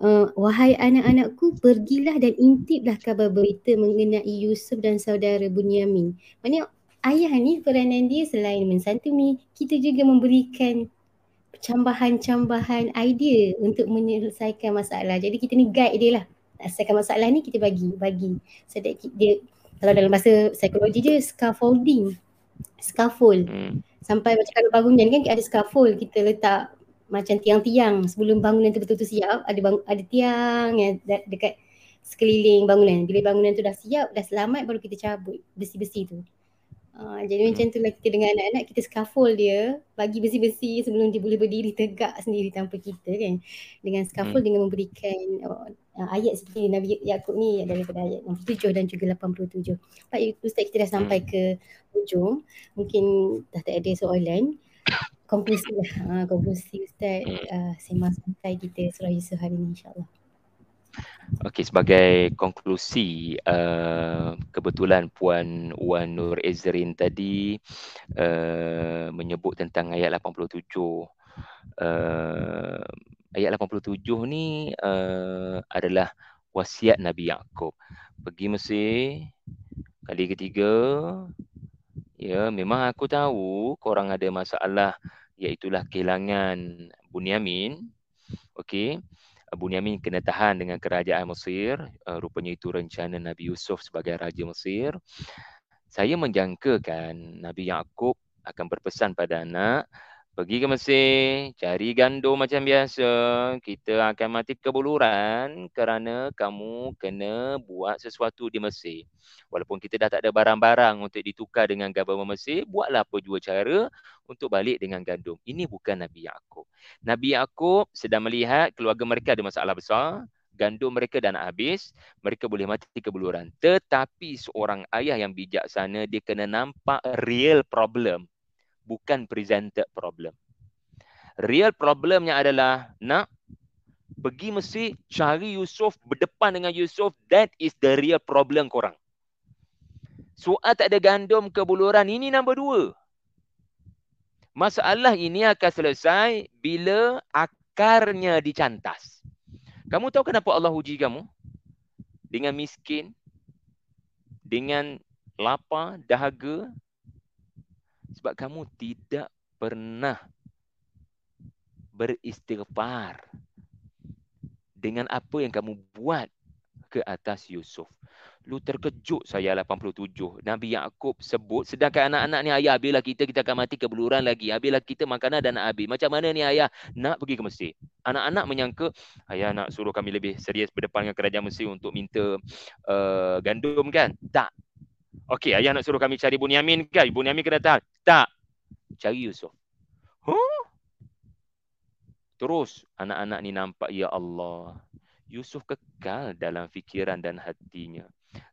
uh, wahai anak-anakku pergilah dan intiplah kabar berita mengenai Yusuf dan saudara Bunyamin. Maksudnya ayah ni peranan dia selain mensantuni kita juga memberikan cambahan-cambahan idea untuk menyelesaikan masalah. Jadi kita ni guide dia lah. Selesaikan masalah ni kita bagi, bagi. So dia kalau dalam bahasa psikologi dia scaffolding. Scaffold. Hmm. Sampai macam kalau bangunan kan ada scaffold. Kita letak macam tiang-tiang. Sebelum bangunan tu betul-betul siap ada bang, ada tiang yang dekat sekeliling bangunan. Bila bangunan tu dah siap dah selamat baru kita cabut besi-besi tu Uh, jadi hmm. macam tu lah kita dengan anak-anak kita scaffold dia bagi besi-besi sebelum dia boleh berdiri tegak sendiri tanpa kita kan. Dengan scaffold hmm. dengan memberikan uh, ayat seperti Nabi Yaakob ni daripada ayat 67 dan juga 87 Pak Ustaz kita dah sampai hmm. ke hujung. Mungkin dah tak ada soalan. Konklusi lah. Uh, konklusi Ustaz uh, sembang santai kita surah Yusuf hari ni insyaAllah Okey sebagai konklusi uh, kebetulan puan Wan Nur Ezrin tadi uh, menyebut tentang ayat 87 uh, ayat 87 ni uh, adalah wasiat Nabi Yaakob. Pergi Mesir kali ketiga ya memang aku tahu korang ada masalah iaitu kehilangan Bunyamin. Okey Bunyamin kena tahan dengan kerajaan Mesir. Uh, rupanya itu rencana Nabi Yusuf sebagai Raja Mesir. Saya menjangkakan Nabi Yaakob akan berpesan pada anak Pergi ke Mesir, cari gandum macam biasa. Kita akan mati kebuluran kerana kamu kena buat sesuatu di Mesir. Walaupun kita dah tak ada barang-barang untuk ditukar dengan government Mesir, buatlah apa jua cara untuk balik dengan gandum. Ini bukan Nabi Yaakob. Nabi Yaakob sedang melihat keluarga mereka ada masalah besar. Gandum mereka dah nak habis, mereka boleh mati kebuluran. Tetapi seorang ayah yang bijaksana, dia kena nampak real problem bukan presented problem. Real problemnya adalah nak pergi mesti cari Yusuf berdepan dengan Yusuf that is the real problem korang. Soal tak ada gandum ke buluran ini nombor dua. Masalah ini akan selesai bila akarnya dicantas. Kamu tahu kenapa Allah uji kamu? Dengan miskin, dengan lapar, dahaga, sebab kamu tidak pernah beristighfar dengan apa yang kamu buat ke atas Yusuf. Lu terkejut saya 87. Nabi Yaakob sebut sedangkan anak-anak ni ayah bila kita kita akan mati kebuluran lagi. Bila kita makanan dan nak habis. Macam mana ni ayah nak pergi ke Mesir? Anak-anak menyangka ayah nak suruh kami lebih serius berdepan dengan kerajaan Mesir untuk minta uh, gandum kan? Tak. Okey, ayah nak suruh kami cari Bunyamin kan? Bunyamin kena tahan. Tak. Cari Yusuf. Huh? Terus anak-anak ni nampak, Ya Allah. Yusuf kekal dalam fikiran dan hatinya.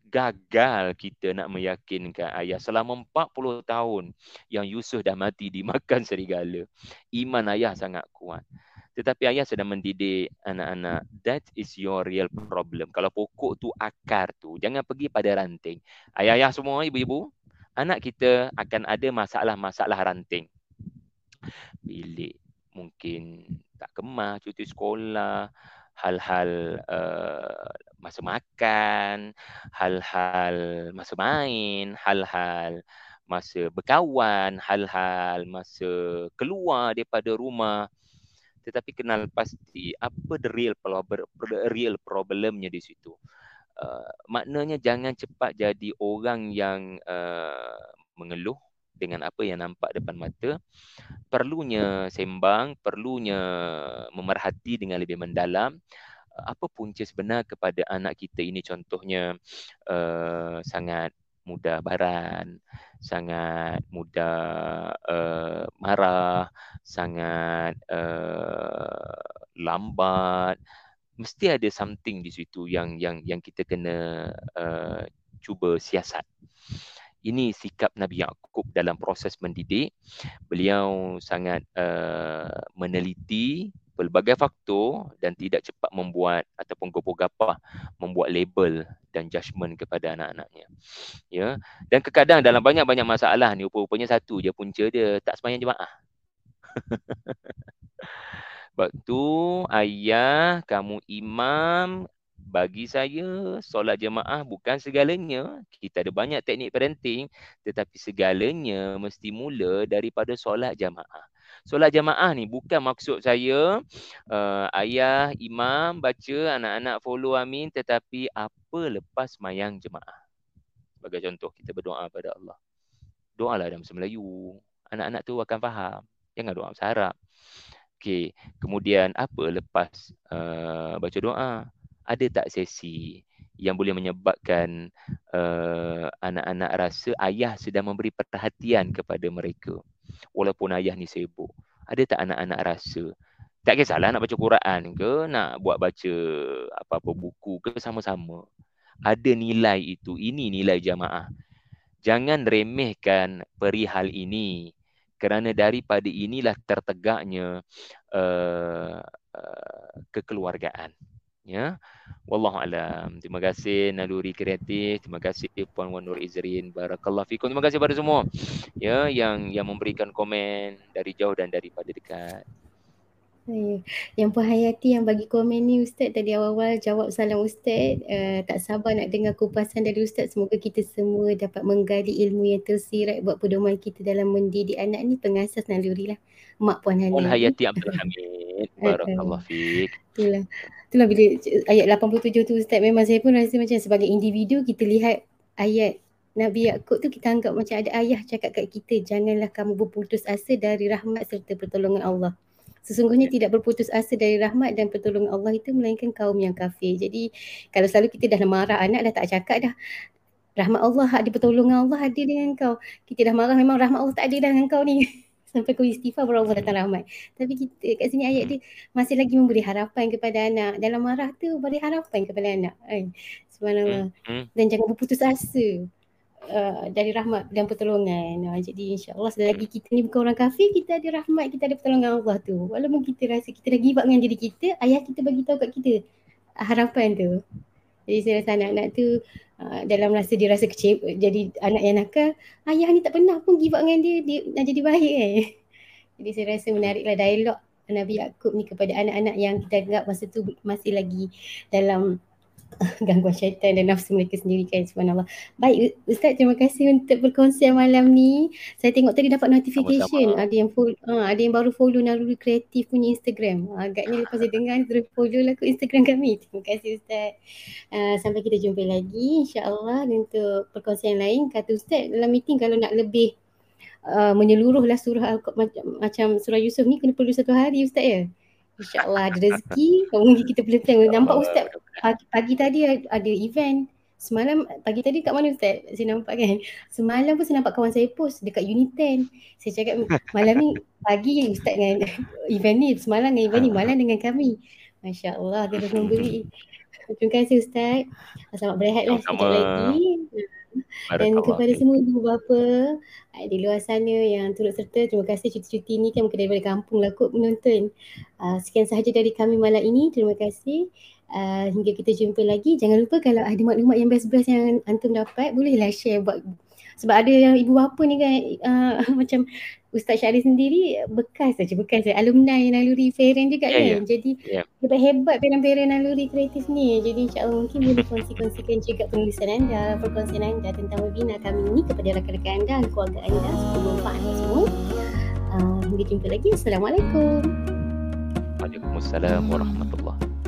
gagal kita nak meyakinkan ayah selama 40 tahun yang Yusuf dah mati dimakan serigala. Iman ayah sangat kuat. Tetapi ayah sedang mendidik anak-anak. That is your real problem. Kalau pokok tu akar tu, jangan pergi pada ranting. Ayah-ayah semua, ibu-ibu, anak kita akan ada masalah-masalah ranting. Bilik mungkin tak kemas, cuti sekolah, hal-hal uh, masa makan, hal-hal masa main, hal-hal masa berkawan, hal-hal masa keluar daripada rumah. Tetapi kenal pasti apa the real problem, real problemnya di situ. Uh, maknanya jangan cepat jadi orang yang uh, mengeluh dengan apa yang nampak depan mata. Perlunya sembang, perlunya memerhati dengan lebih mendalam apa punca sebenar kepada anak kita ini contohnya uh, sangat mudah baran, sangat mudah uh, marah, sangat uh, lambat. Mesti ada something di situ yang yang yang kita kena uh, cuba siasat. Ini sikap Nabi Yaakob dalam proses mendidik. Beliau sangat uh, meneliti pelbagai faktor dan tidak cepat membuat ataupun gopoh-gapah membuat label dan judgement kepada anak-anaknya. Ya. Dan kadang dalam banyak-banyak masalah ni rupa-rupanya satu je punca dia tak sembahyang jemaah. Sebab tu ayah kamu imam bagi saya solat jemaah bukan segalanya. Kita ada banyak teknik parenting tetapi segalanya mesti mula daripada solat jemaah. Solat jamaah ni bukan maksud saya uh, ayah, imam baca, anak-anak follow amin tetapi apa lepas mayang jemaah. Sebagai contoh kita berdoa pada Allah. Doalah dalam bahasa Melayu. Anak-anak tu akan faham. Jangan doa bahasa Arab. Okey, kemudian apa lepas uh, baca doa? Ada tak sesi yang boleh menyebabkan uh, anak-anak rasa ayah sedang memberi perhatian kepada mereka walaupun ayah ni sibuk. Ada tak anak-anak rasa tak kisahlah nak baca Quran ke, nak buat baca apa-apa buku ke sama-sama. Ada nilai itu. Ini nilai jamaah. Jangan remehkan perihal ini. Kerana daripada inilah tertegaknya uh, uh, kekeluargaan ya. Wallahu alam. Terima kasih naluri kreatif. Terima kasih puan wan nur izrin. Barakallahu fikum. Terima kasih pada semua ya yang yang memberikan komen dari jauh dan daripada dekat yang Puan Hayati yang bagi komen ni Ustaz tadi awal-awal jawab salam Ustaz. Uh, Tak sabar nak dengar kupasan dari Ustaz. Semoga kita semua dapat menggali ilmu yang tersirat Buat pedoman kita dalam mendidik anak ni. Pengasas naluri lah. Mak Puan Hayati Puan Hayati Abdul Hamid. Barakallah Fik. Itulah. Itulah bila ayat 87 tu Ustaz Memang saya pun rasa macam sebagai individu Kita lihat ayat Nabi Yaakob tu kita anggap macam ada ayah cakap kat kita Janganlah kamu berputus asa dari rahmat serta pertolongan Allah Sesungguhnya ya. tidak berputus asa dari rahmat dan pertolongan Allah itu melainkan kaum yang kafir. Jadi kalau selalu kita dah marah anak dah tak cakap dah rahmat Allah ada pertolongan Allah ada dengan kau. Kita dah marah memang rahmat Allah tak ada dah dengan kau ni. Sampai kau istighfar baru Allah datang rahmat. Tapi kita kat sini ayat dia masih lagi memberi harapan kepada anak. Dalam marah tu beri harapan kepada anak. Subhanallah. Hmm, hmm. Dan jangan berputus asa. Uh, dari rahmat dan pertolongan. Uh, jadi insyaAllah selagi kita ni bukan orang kafir, kita ada rahmat, kita ada pertolongan Allah tu. Walaupun kita rasa kita dah give up dengan diri kita, ayah kita bagi tahu kat kita uh, harapan tu. Jadi saya rasa anak-anak tu uh, dalam rasa dia rasa kecil, jadi anak yang nakal, ayah ni tak pernah pun give up dengan dia, dia nak jadi baik eh. Jadi saya rasa menariklah dialog Nabi Yaakob ni kepada anak-anak yang kita anggap masa tu masih lagi dalam gangguan syaitan dan nafsu mereka sendiri kan subhanallah. Baik Ustaz terima kasih untuk berkongsi malam ni. Saya tengok tadi dapat notification Sama-sama. ada yang follow, uh, ada yang baru follow Naruri Kreatif punya Instagram. Uh, agaknya lepas saya dengar terus follow lah ke Instagram kami. Terima kasih Ustaz. Uh, sampai kita jumpa lagi insya-Allah untuk perkongsian lain. Kata Ustaz dalam meeting kalau nak lebih uh, menyeluruh lah surah macam, macam surah Yusuf ni kena perlu satu hari Ustaz ya. InsyaAllah ada rezeki. Mungkin kita boleh plan. Nampak Ustaz pagi, pagi tadi ada event. Semalam pagi tadi kat mana Ustaz? Saya nampak kan. Semalam pun saya nampak kawan saya post dekat Unit 10. Saya cakap malam ni pagi Ustaz dengan event ni. Semalam dengan event ni. Malam dengan kami. Masya Allah dia dah memberi. Terima kasih Ustaz. Selamat berehat lah sekejap lagi. Dan kepada semua ibu bapa eh, di luar sana yang turut serta, terima kasih cuti-cuti ni kan bukan daripada kampung lah kot menonton. Uh, sekian sahaja dari kami malam ini. Terima kasih. Uh, hingga kita jumpa lagi. Jangan lupa kalau ada maklumat yang best-best yang antum dapat, bolehlah share buat sebab ada yang ibu bapa ni kan uh, macam Ustaz Syarif sendiri bekas saja bekas saja. Alumni naluri Feren juga yeah, kan. yeah. jadi yeah. hebat-hebat parent-parent naluri kreatif ni. Jadi insyaAllah mungkin boleh kongsi-kongsikan juga penulisan anda perkongsian anda tentang webinar kami ni kepada rakan-rakan anda dan keluarga anda semoga manfaat semua. Uh, hingga jumpa lagi. Assalamualaikum. Waalaikumsalam warahmatullahi